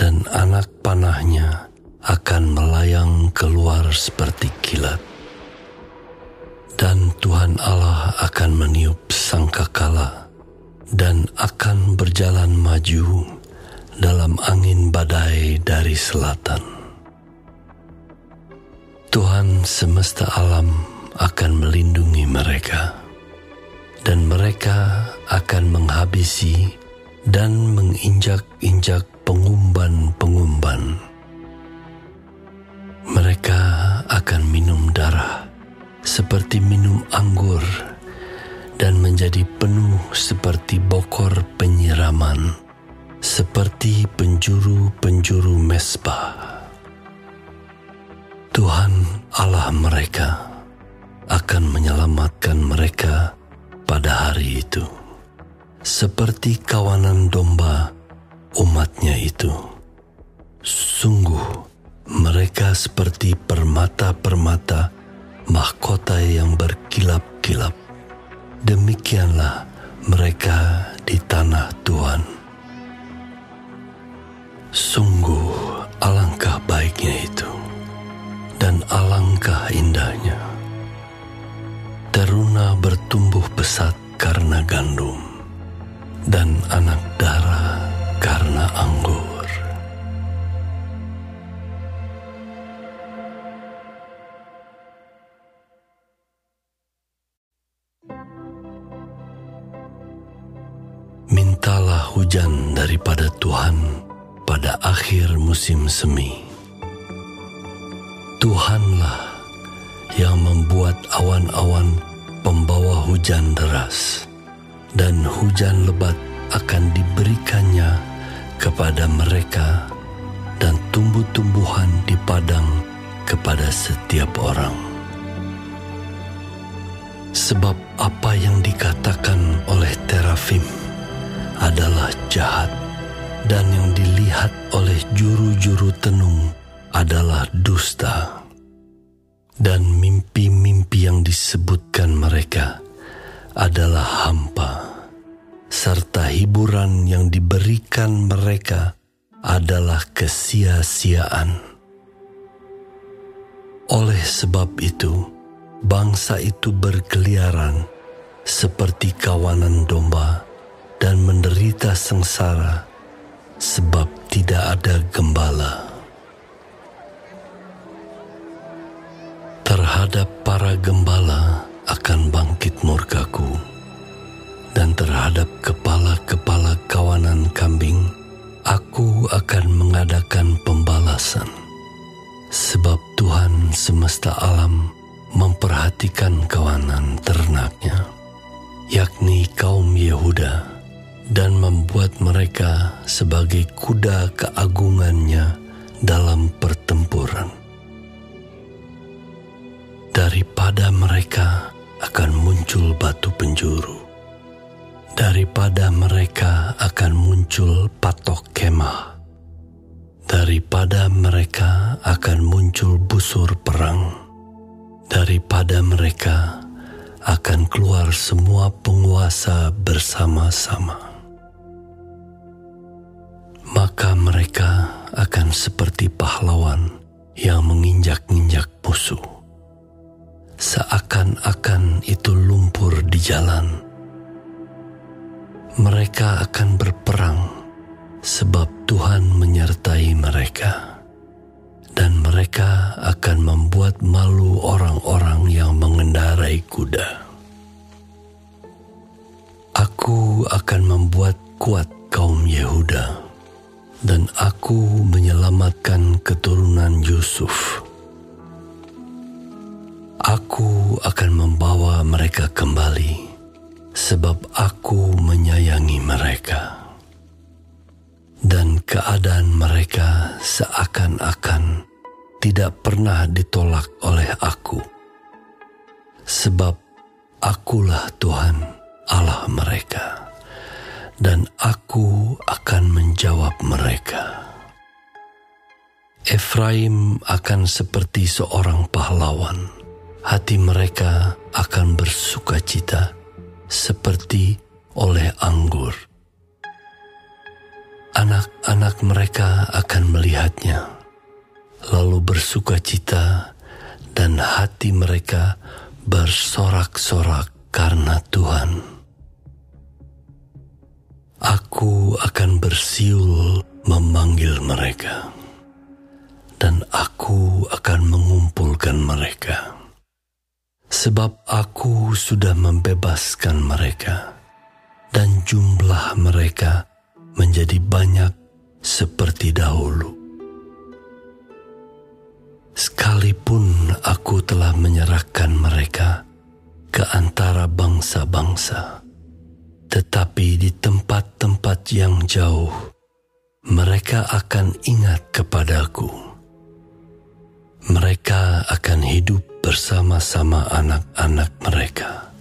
S2: dan anak panahnya akan melayang keluar seperti kilat. Dan Tuhan Allah akan meniup sangkakala dan akan berjalan maju dalam angin badai dari selatan. Tuhan semesta alam akan melindungi mereka, dan mereka akan menghabisi dan menginjak-injak pengumban-pengumban. Mereka akan minum darah seperti minum anggur dan menjadi penuh seperti bokor penyiraman seperti penjuru-penjuru mesbah. Tuhan Allah mereka akan menyelamatkan mereka pada hari itu, seperti kawanan domba umatnya itu. Sungguh, mereka seperti permata-permata mahkota yang berkilap-kilap. Demikianlah mereka di tanah Tuhan. Sungguh alangkah baiknya itu dan alangkah indahnya. Teruna bertumbuh pesat karena gandum dan anak darah karena anggur. Akhir musim semi, Tuhanlah yang membuat awan-awan pembawa hujan deras, dan hujan lebat akan diberikannya kepada mereka, dan tumbuh-tumbuhan di padang kepada setiap orang. Sebab apa yang dikatakan oleh terafim adalah jahat, dan yang dilihat oleh juru-juru tenung adalah dusta. Dan mimpi-mimpi yang disebutkan mereka adalah hampa, serta hiburan yang diberikan mereka adalah kesia-siaan. Oleh sebab itu, bangsa itu berkeliaran seperti kawanan domba dan menderita sengsara sebab tidak ada gembala. Terhadap para gembala akan bangkit murkaku, dan terhadap kepala-kepala kawanan kambing, aku akan mengadakan pembalasan. Sebab Tuhan semesta alam memperhatikan kawanan ternaknya, yakni kaum Yehuda, dan membuat mereka sebagai kuda keagungannya dalam pertempuran daripada mereka akan muncul batu penjuru. Daripada mereka akan muncul patok kemah. Daripada mereka akan muncul busur perang. Daripada mereka akan keluar semua penguasa bersama-sama. Maka mereka akan seperti pahlawan yang menginjak-injak musuh seakan-akan itu lumpur di jalan. Mereka akan berperang sebab Tuhan menyertai mereka, dan mereka akan membuat malu orang-orang yang mengendarai kuda. Aku akan membuat kuat kaum Yehuda, dan aku menyelamatkan keturunan Yusuf Aku akan membawa mereka kembali, sebab aku menyayangi mereka. Dan keadaan mereka seakan-akan tidak pernah ditolak oleh aku. Sebab akulah Tuhan Allah mereka, dan aku akan menjawab mereka. Efraim akan seperti seorang pahlawan hati mereka akan bersuka cita seperti oleh anggur. Anak-anak mereka akan melihatnya, lalu bersuka cita dan hati mereka bersorak-sorak karena Tuhan. Aku akan bersiul memanggil mereka, dan aku akan mengumpulkan mereka. Sebab aku sudah membebaskan mereka, dan jumlah mereka menjadi banyak seperti dahulu. Sekalipun aku telah menyerahkan mereka ke antara bangsa-bangsa, tetapi di tempat-tempat yang jauh, mereka akan ingat kepadaku. Mereka akan hidup bersama-sama anak-anak mereka,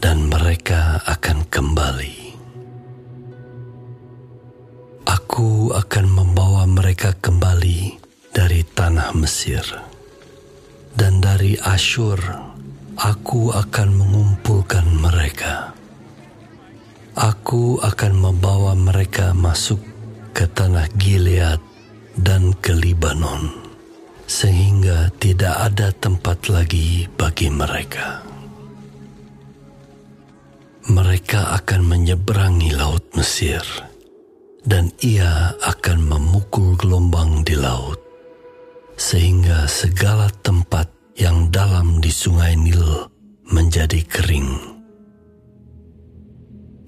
S2: dan mereka akan kembali. Aku akan membawa mereka kembali dari tanah Mesir, dan dari Asyur aku akan mengumpulkan mereka. Aku akan membawa mereka masuk ke tanah Gilead dan ke Libanon sehingga tidak ada tempat lagi bagi mereka. Mereka akan menyeberangi Laut Mesir, dan ia akan memukul gelombang di laut, sehingga segala tempat yang dalam di Sungai Nil menjadi kering.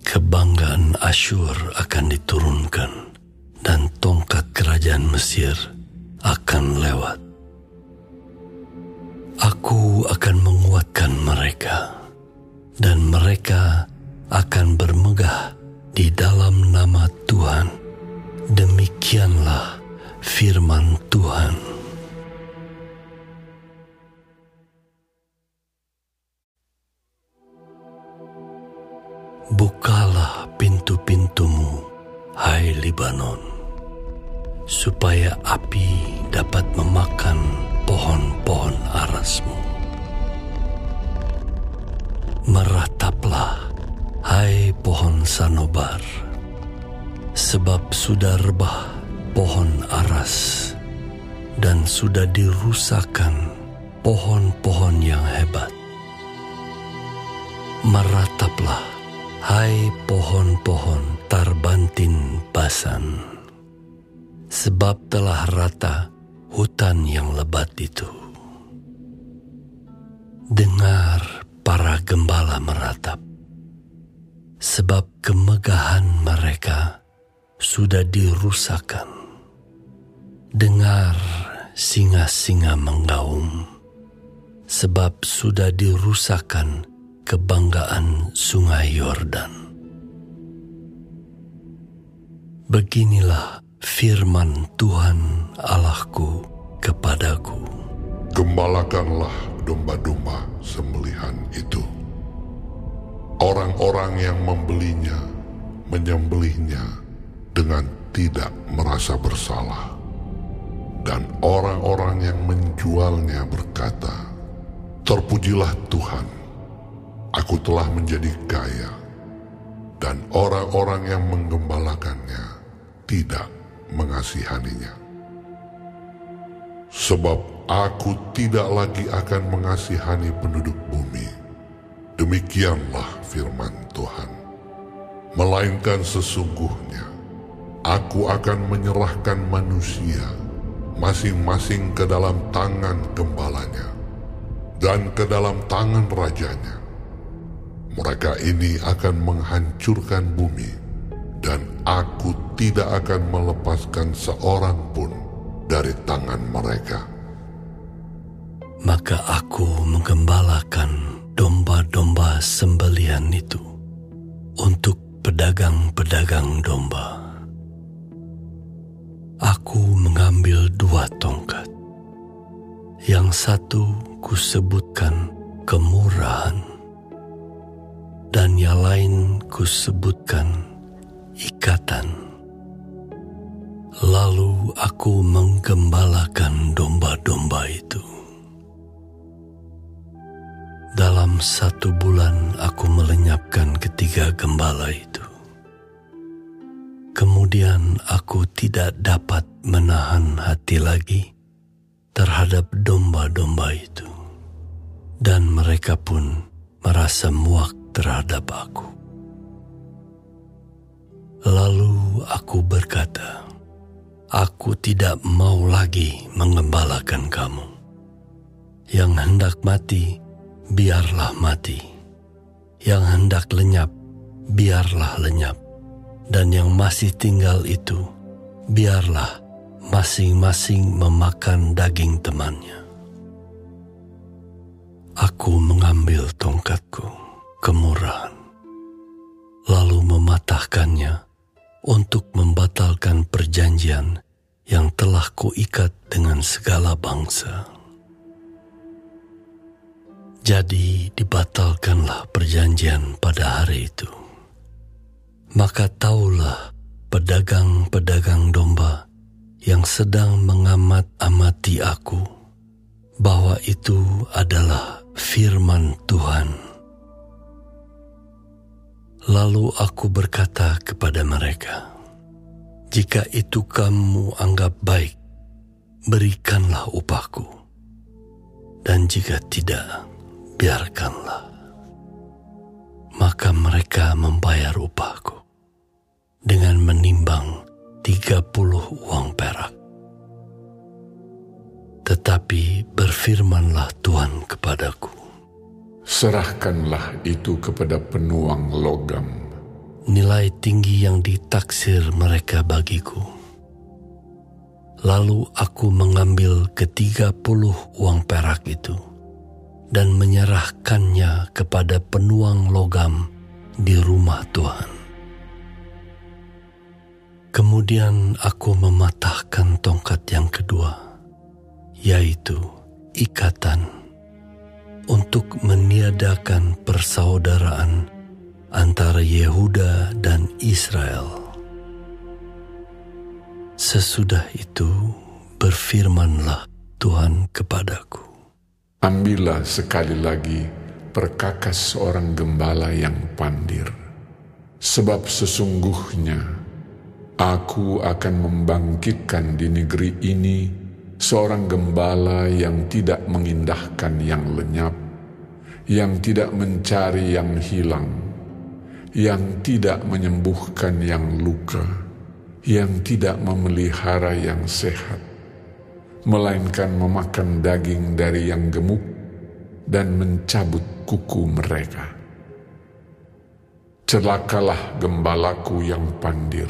S2: Kebanggaan Asyur akan diturunkan, dan tongkat kerajaan Mesir akan lewat Aku akan menguatkan mereka, dan mereka akan bermegah di dalam nama Tuhan. Demikianlah firman Tuhan. Bukalah pintu-pintumu, hai Libanon, supaya api dapat memakan pohon-pohon arasmu. Merataplah, hai pohon sanobar, sebab sudah rebah pohon aras dan sudah dirusakkan pohon-pohon yang hebat. Merataplah, hai pohon-pohon tarbantin basan, sebab telah rata hutan yang lebat itu. Dengar para gembala meratap, sebab kemegahan mereka sudah dirusakkan. Dengar singa-singa menggaum, sebab sudah dirusakkan kebanggaan sungai Yordan. Beginilah firman Tuhan Allahku kepadaku.
S9: Gembalakanlah domba-domba sembelihan itu. Orang-orang yang membelinya, menyembelihnya dengan tidak merasa bersalah. Dan orang-orang yang menjualnya berkata, Terpujilah Tuhan, aku telah menjadi kaya. Dan orang-orang yang menggembalakannya tidak mengasihaninya. Sebab aku tidak lagi akan mengasihani penduduk bumi. Demikianlah firman Tuhan. Melainkan sesungguhnya, aku akan menyerahkan manusia masing-masing ke dalam tangan gembalanya dan ke dalam tangan rajanya. Mereka ini akan menghancurkan bumi dan aku tidak akan melepaskan seorang pun dari tangan mereka.
S2: Maka aku menggembalakan domba-domba sembelian itu untuk pedagang-pedagang domba. Aku mengambil dua tongkat. Yang satu kusebutkan kemurahan, dan yang lain kusebutkan ikatan. Lalu aku menggembalakan domba-domba itu. Dalam satu bulan aku melenyapkan ketiga gembala itu. Kemudian aku tidak dapat menahan hati lagi terhadap domba-domba itu. Dan mereka pun merasa muak terhadap aku. Lalu aku berkata, Aku tidak mau lagi mengembalakan kamu. Yang hendak mati, biarlah mati. Yang hendak lenyap, biarlah lenyap. Dan yang masih tinggal itu, biarlah masing-masing memakan daging temannya. Aku mengambil tongkatku, kemurahan, lalu mematahkannya untuk membatalkan perjanjian yang telah kuikat dengan segala bangsa. Jadi dibatalkanlah perjanjian pada hari itu. Maka taulah pedagang-pedagang domba yang sedang mengamat-amati aku bahwa itu adalah firman Tuhan. Lalu aku berkata kepada mereka, "Jika itu kamu anggap baik, berikanlah upahku, dan jika tidak, biarkanlah." Maka mereka membayar upahku dengan menimbang tiga puluh uang perak. Tetapi berfirmanlah Tuhan kepadaku,
S9: Serahkanlah itu kepada penuang logam.
S2: nilai tinggi yang ditaksir mereka bagiku. Lalu aku mengambil ketiga puluh uang perak itu dan menyerahkannya kepada penuang logam di rumah Tuhan. Kemudian aku mematahkan tongkat yang kedua, yaitu ikatan, untuk meniadakan persaudaraan antara Yehuda dan Israel. Sesudah itu berfirmanlah Tuhan kepadaku.
S8: Ambillah sekali lagi perkakas seorang gembala yang pandir. Sebab sesungguhnya aku akan membangkitkan di negeri ini seorang gembala yang tidak mengindahkan yang lenyap, yang tidak mencari yang hilang, yang tidak menyembuhkan yang luka, yang tidak memelihara yang sehat melainkan memakan daging dari yang gemuk dan mencabut kuku mereka. Celakalah gembalaku yang pandir,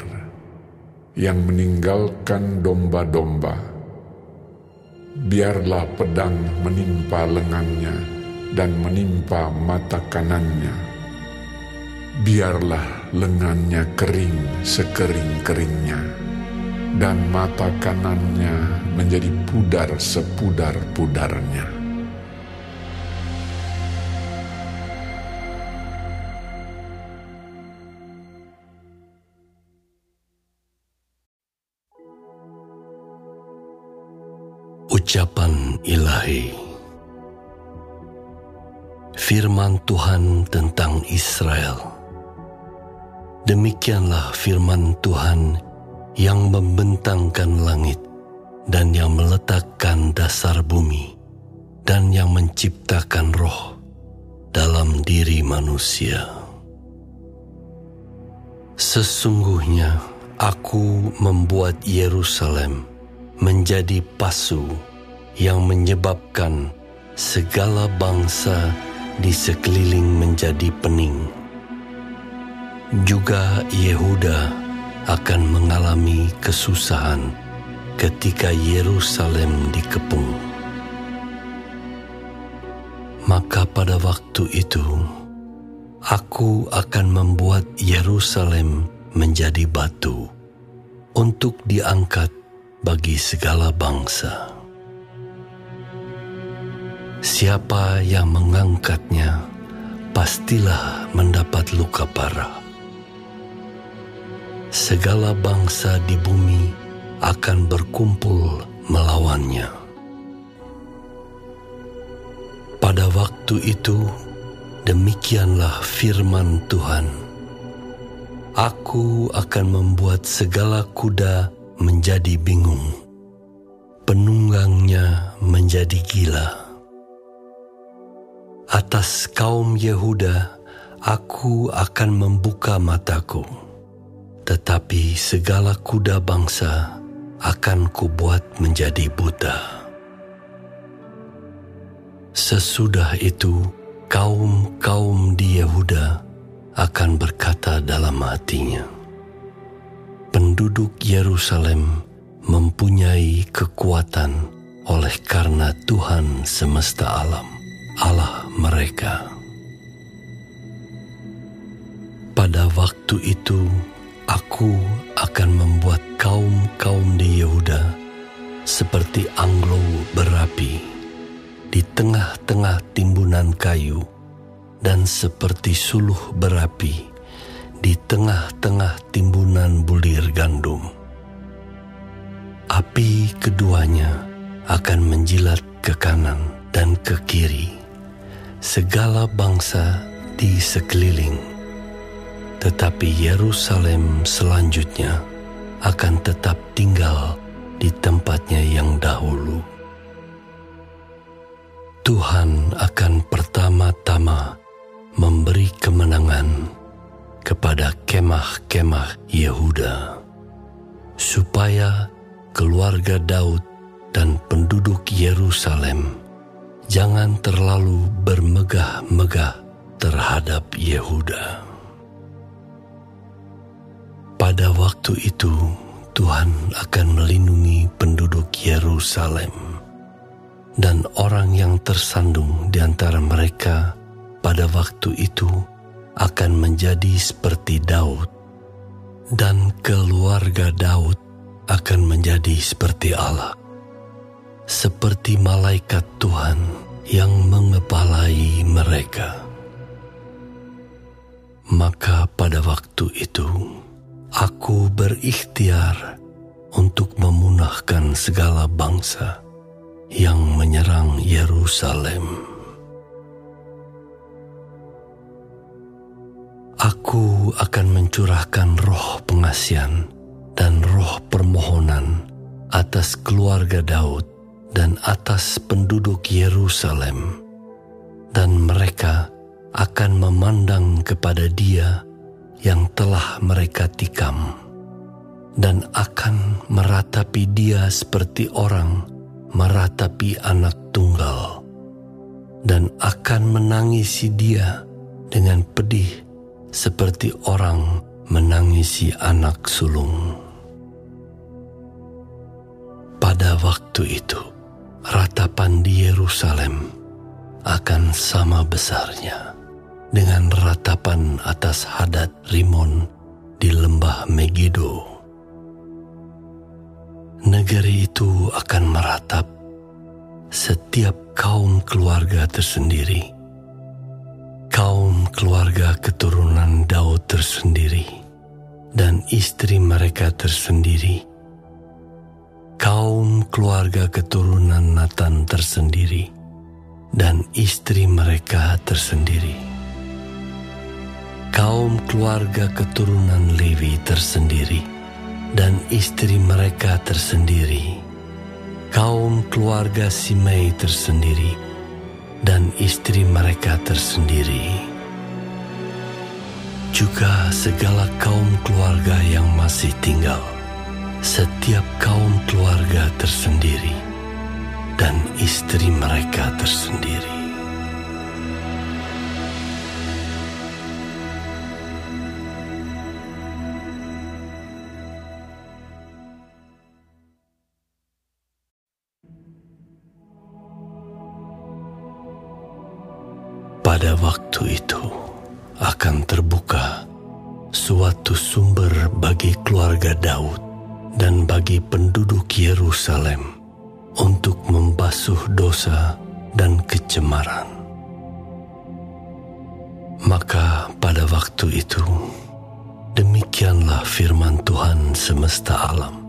S8: yang meninggalkan domba-domba. Biarlah pedang menimpa lengannya dan menimpa mata kanannya. Biarlah lengannya kering sekering-keringnya dan mata kanannya menjadi pudar sepudar-pudarnya.
S2: Ucapan ilahi Firman Tuhan tentang Israel Demikianlah firman Tuhan yang membentangkan langit dan yang meletakkan dasar bumi dan yang menciptakan roh dalam diri manusia. Sesungguhnya aku membuat Yerusalem menjadi pasu yang menyebabkan segala bangsa di sekeliling menjadi pening. Juga Yehuda akan mengalami kesusahan ketika Yerusalem dikepung. Maka pada waktu itu, aku akan membuat Yerusalem menjadi batu untuk diangkat bagi segala bangsa. Siapa yang mengangkatnya, pastilah mendapat luka parah segala bangsa di bumi akan berkumpul melawannya. Pada waktu itu, demikianlah firman Tuhan. Aku akan membuat segala kuda menjadi bingung, penunggangnya menjadi gila. Atas kaum Yehuda, aku akan membuka mataku tetapi segala kuda bangsa akan kubuat menjadi buta. Sesudah itu, kaum-kaum di Yehuda akan berkata dalam hatinya, penduduk Yerusalem mempunyai kekuatan oleh karena Tuhan semesta alam, Allah mereka. Pada waktu itu, Aku akan membuat kaum-kaum di Yehuda seperti anglo berapi di tengah-tengah timbunan kayu dan seperti suluh berapi di tengah-tengah timbunan bulir gandum. Api keduanya akan menjilat ke kanan dan ke kiri segala bangsa di sekeliling tetapi Yerusalem selanjutnya akan tetap tinggal di tempatnya yang dahulu. Tuhan akan pertama-tama memberi kemenangan kepada kemah-kemah Yehuda, supaya keluarga Daud dan penduduk Yerusalem jangan terlalu bermegah-megah terhadap Yehuda. Pada waktu itu, Tuhan akan melindungi penduduk Yerusalem. dan orang yang tersandung di antara mereka pada waktu itu akan menjadi seperti Daud, dan keluarga Daud akan menjadi seperti Allah, seperti malaikat Tuhan yang mengepalai mereka. Maka pada waktu itu, aku berikhtiar untuk memunahkan segala bangsa yang menyerang Yerusalem. Aku akan mencurahkan roh pengasihan dan roh permohonan atas keluarga Daud dan atas penduduk Yerusalem, dan mereka akan memandang kepada Dia yang telah mereka tikam, dan akan meratapi Dia seperti orang meratapi anak tunggal, dan akan menangisi Dia dengan pedih seperti orang menangisi anak sulung. Pada waktu itu, ratapan di Yerusalem akan sama besarnya dengan ratapan atas hadat Rimon di lembah Megiddo. Negeri itu akan meratap setiap kaum keluarga tersendiri kaum keluarga keturunan Daud tersendiri dan istri mereka tersendiri, kaum keluarga keturunan Nathan tersendiri dan istri mereka tersendiri, kaum keluarga keturunan Lewi tersendiri dan istri mereka tersendiri, kaum keluarga Simei tersendiri dan istri mereka tersendiri. Juga segala kaum keluarga yang masih tinggal, setiap kaum keluarga tersendiri, dan istri mereka tersendiri. Kecemaran. Maka pada waktu itu, demikianlah firman Tuhan semesta alam.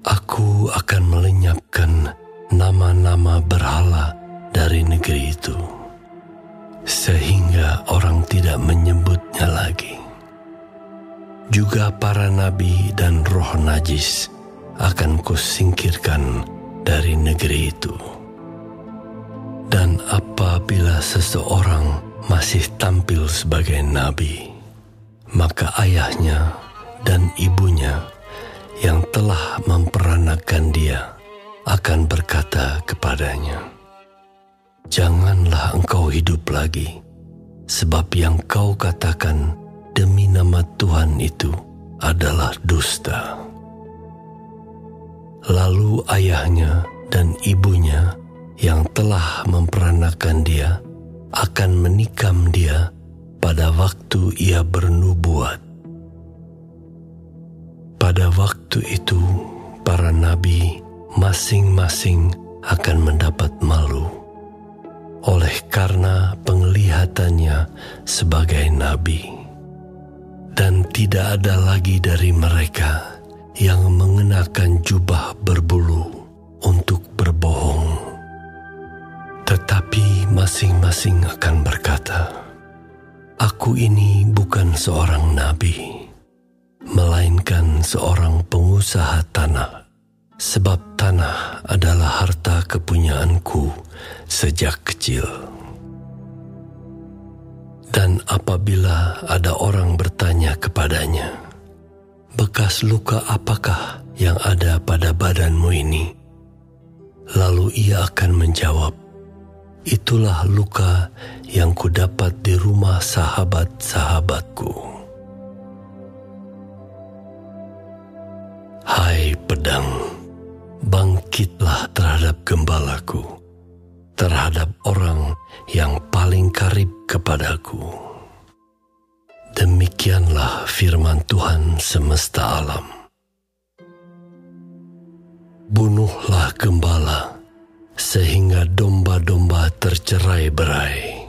S2: Aku akan melenyapkan nama-nama berhala dari negeri itu sehingga orang tidak menyebutnya lagi. Juga para nabi dan roh najis akan kusingkirkan dari negeri itu. Dan apabila seseorang masih tampil sebagai nabi, maka ayahnya dan ibunya yang telah memperanakan dia akan berkata kepadanya, janganlah engkau hidup lagi, sebab yang kau katakan demi nama Tuhan itu adalah dusta. Lalu ayahnya dan ibunya yang telah memperanakan dia akan menikam dia pada waktu ia bernubuat. Pada waktu itu, para nabi masing-masing akan mendapat malu oleh karena penglihatannya sebagai nabi, dan tidak ada lagi dari mereka yang mengenakan jubah berbulu untuk berbohong. Tetapi masing-masing akan berkata, "Aku ini bukan seorang nabi, melainkan seorang pengusaha tanah." sebab tanah adalah harta kepunyaanku sejak kecil. Dan apabila ada orang bertanya kepadanya, bekas luka apakah yang ada pada badanmu ini? Lalu ia akan menjawab, itulah luka yang kudapat di rumah sahabat-sahabatku. Hai pedang, sakitlah terhadap gembalaku, terhadap orang yang paling karib kepadaku. Demikianlah firman Tuhan semesta alam. Bunuhlah gembala sehingga domba-domba tercerai berai.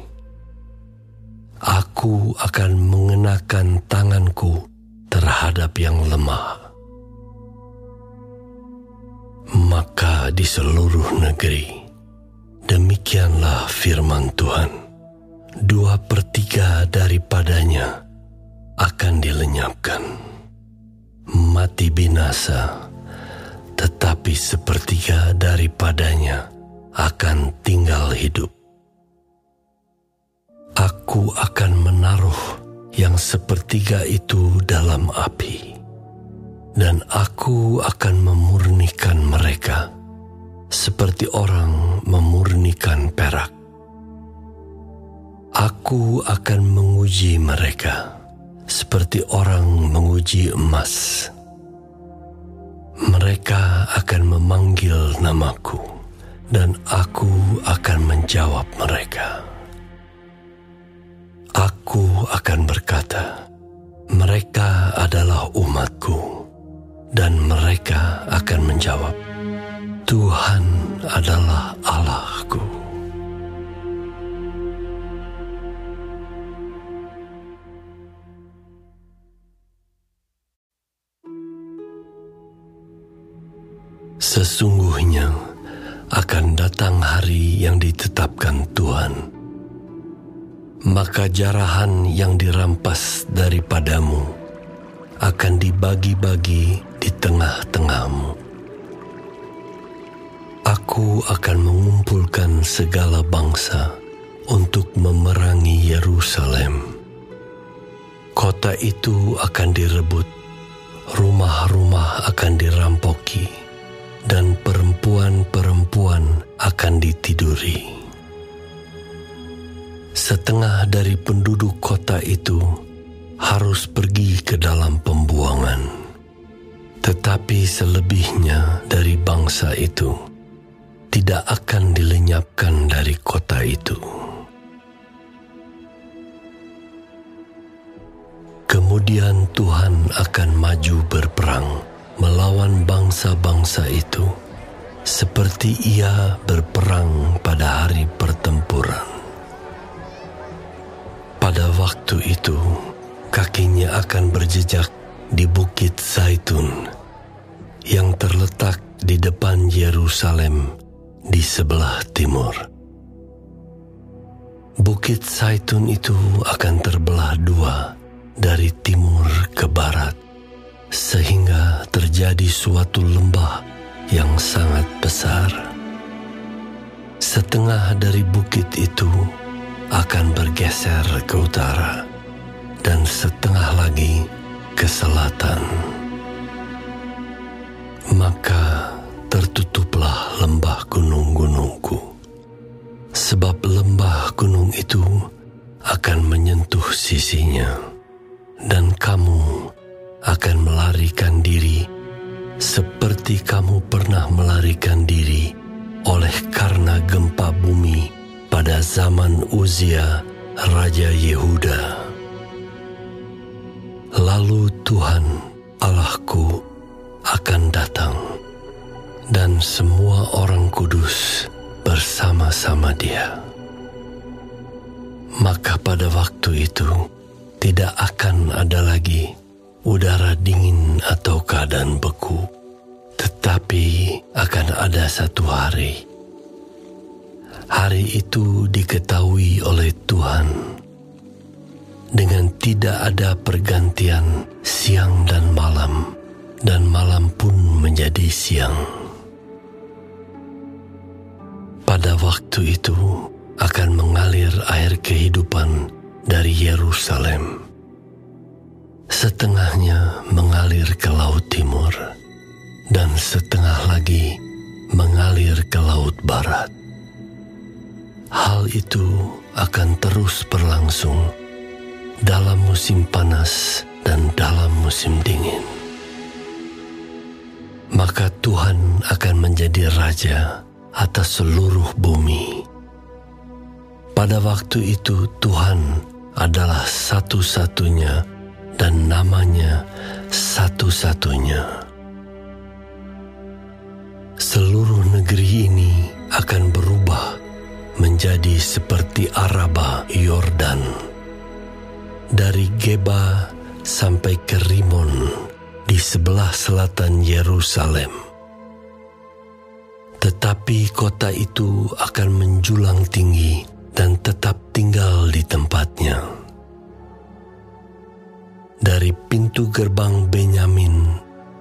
S2: Aku akan mengenakan tanganku terhadap yang lemah. Maka di seluruh negeri, demikianlah firman Tuhan, dua per tiga daripadanya akan dilenyapkan. Mati binasa, tetapi sepertiga daripadanya akan tinggal hidup. Aku akan menaruh yang sepertiga itu dalam api, dan aku akan memurnikan mereka seperti orang memurnikan perak. Aku akan menguji mereka seperti orang menguji emas. Mereka akan memanggil namaku dan aku akan menjawab mereka. Aku akan berkata, mereka adalah umatku, dan mereka akan menjawab, Tuhan adalah Allahku. Sesungguhnya, akan datang hari yang ditetapkan Tuhan. Maka jarahan yang dirampas daripadamu akan dibagi-bagi di tengah-tengahmu. Aku akan mengumpulkan segala bangsa untuk memerangi Yerusalem. Kota itu akan direbut, rumah-rumah akan dirampoki dan perempuan-perempuan akan ditiduri. Setengah dari penduduk kota itu harus pergi ke dalam pembuangan, tetapi selebihnya dari bangsa itu tidak akan dilenyapkan dari kota itu. Kemudian Tuhan akan maju berperang melawan bangsa-bangsa itu, seperti ia berperang pada hari pertempuran. Pada waktu itu, kakinya akan berjejak di Bukit Zaitun yang terletak di depan Yerusalem di sebelah timur. Bukit Zaitun itu akan terbelah dua dari timur ke barat sehingga terjadi suatu lembah yang sangat besar. Setengah dari bukit itu akan bergeser ke utara, dan setengah lagi ke selatan. Maka tertutuplah lembah gunung-gunungku, sebab lembah gunung itu akan menyentuh sisinya, dan kamu akan melarikan diri seperti kamu pernah melarikan diri oleh karena gempa bumi pada zaman Uzia, Raja Yehuda. Lalu Tuhan Allahku akan datang dan semua orang kudus bersama-sama dia. Maka pada waktu itu tidak akan ada lagi udara dingin atau keadaan beku, tetapi akan ada satu hari. Hari itu diketahui oleh Tuhan dengan tidak ada pergantian siang dan malam, dan malam pun menjadi siang. Pada waktu itu akan mengalir air kehidupan dari Yerusalem setengahnya mengalir ke laut timur, dan setengah lagi mengalir ke laut barat. Hal itu akan terus berlangsung dalam musim panas dan dalam musim dingin. maka Tuhan akan menjadi raja atas seluruh bumi. Pada waktu itu Tuhan adalah satu-satunya dan namanya satu-satunya. Seluruh negeri ini akan berubah menjadi seperti Araba Yordan. Dari Geba sampai ke Rimon di sebelah selatan Yerusalem. Tetapi kota itu akan menjulang tinggi dan tetap tinggal di tempatnya. Dari pintu gerbang Benyamin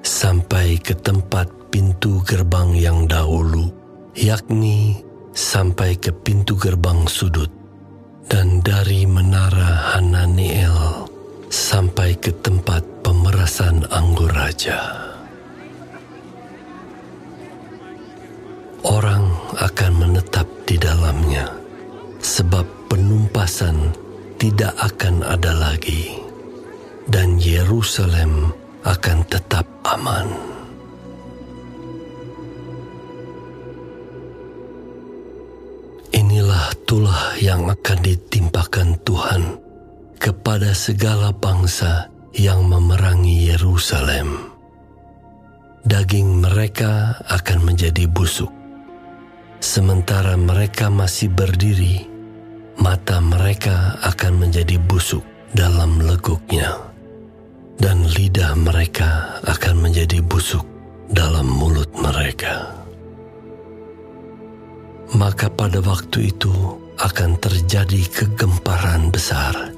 S2: sampai ke tempat pintu gerbang yang dahulu, yakni sampai ke pintu gerbang sudut, dan dari menara Hananiel sampai ke tempat pemerasan anggur raja. Orang akan menetap di dalamnya, sebab penumpasan tidak akan ada lagi, dan Yerusalem akan tetap aman. Inilah tulah yang akan ditimpakan Tuhan kepada segala bangsa yang memerangi Yerusalem. Daging mereka akan menjadi busuk. Sementara mereka masih berdiri, mata mereka akan menjadi busuk dalam leguknya, dan lidah mereka akan menjadi busuk dalam mulut mereka maka pada waktu itu akan terjadi kegemparan besar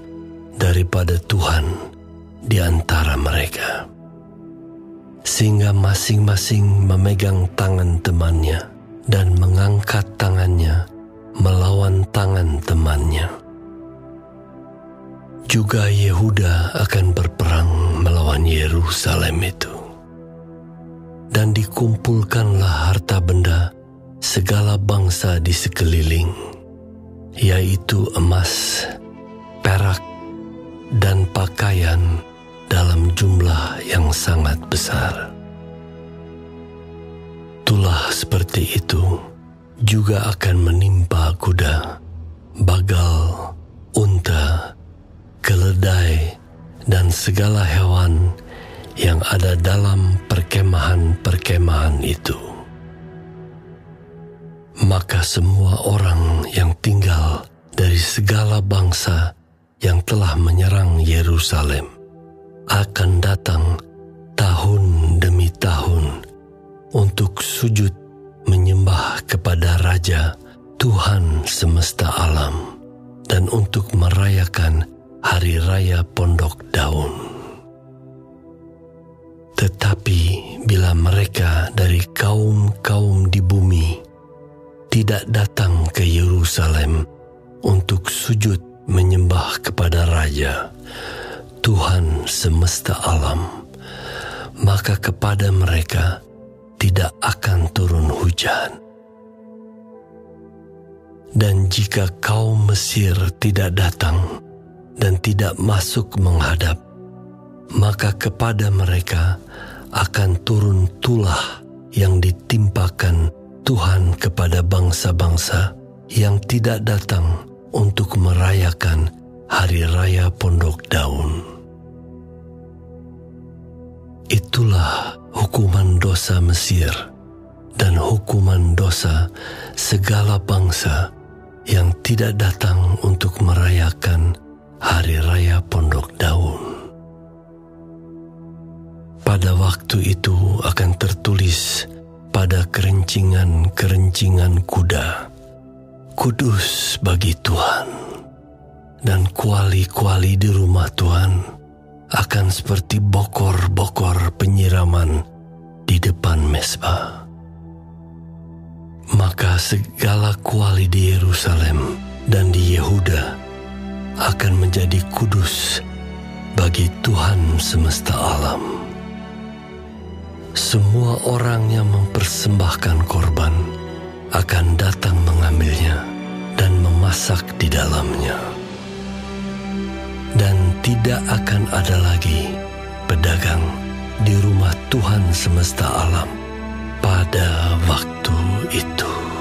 S2: daripada Tuhan di antara mereka. Sehingga masing-masing memegang tangan temannya dan mengangkat tangannya melawan tangan temannya. Juga Yehuda akan berperang melawan Yerusalem itu. Dan dikumpulkanlah harta benda segala bangsa di sekeliling, yaitu emas, perak, dan pakaian dalam jumlah yang sangat besar. Tulah seperti itu juga akan menimpa kuda, bagal, unta, keledai, dan segala hewan yang ada dalam perkemahan-perkemahan itu. Maka semua orang yang tinggal dari segala bangsa yang telah menyerang Yerusalem akan datang tahun demi tahun untuk sujud menyembah kepada Raja Tuhan semesta alam dan untuk merayakan hari raya pondok daun. Tetapi bila mereka dari kaum-kaum di bumi tidak datang ke Yerusalem untuk sujud menyembah kepada Raja, Tuhan semesta alam, maka kepada mereka tidak akan turun hujan. Dan jika kaum Mesir tidak datang dan tidak masuk menghadap, maka kepada mereka akan turun tulah yang ditimpakan Tuhan kepada bangsa-bangsa yang tidak datang untuk merayakan hari raya pondok daun. Itulah hukuman dosa Mesir dan hukuman dosa segala bangsa yang tidak datang untuk merayakan hari raya pondok daun. Pada waktu itu akan tertulis pada kerencingan-kerencingan kuda. Kudus bagi Tuhan, dan kuali-kuali di rumah Tuhan akan seperti bokor-bokor penyiraman di depan mesbah. Maka segala kuali di Yerusalem dan di Yehuda akan menjadi kudus bagi Tuhan semesta alam. Semua orang yang mempersembahkan korban akan datang mengambilnya dan memasak di dalamnya. Dan tidak akan ada lagi pedagang di rumah Tuhan semesta alam pada waktu itu.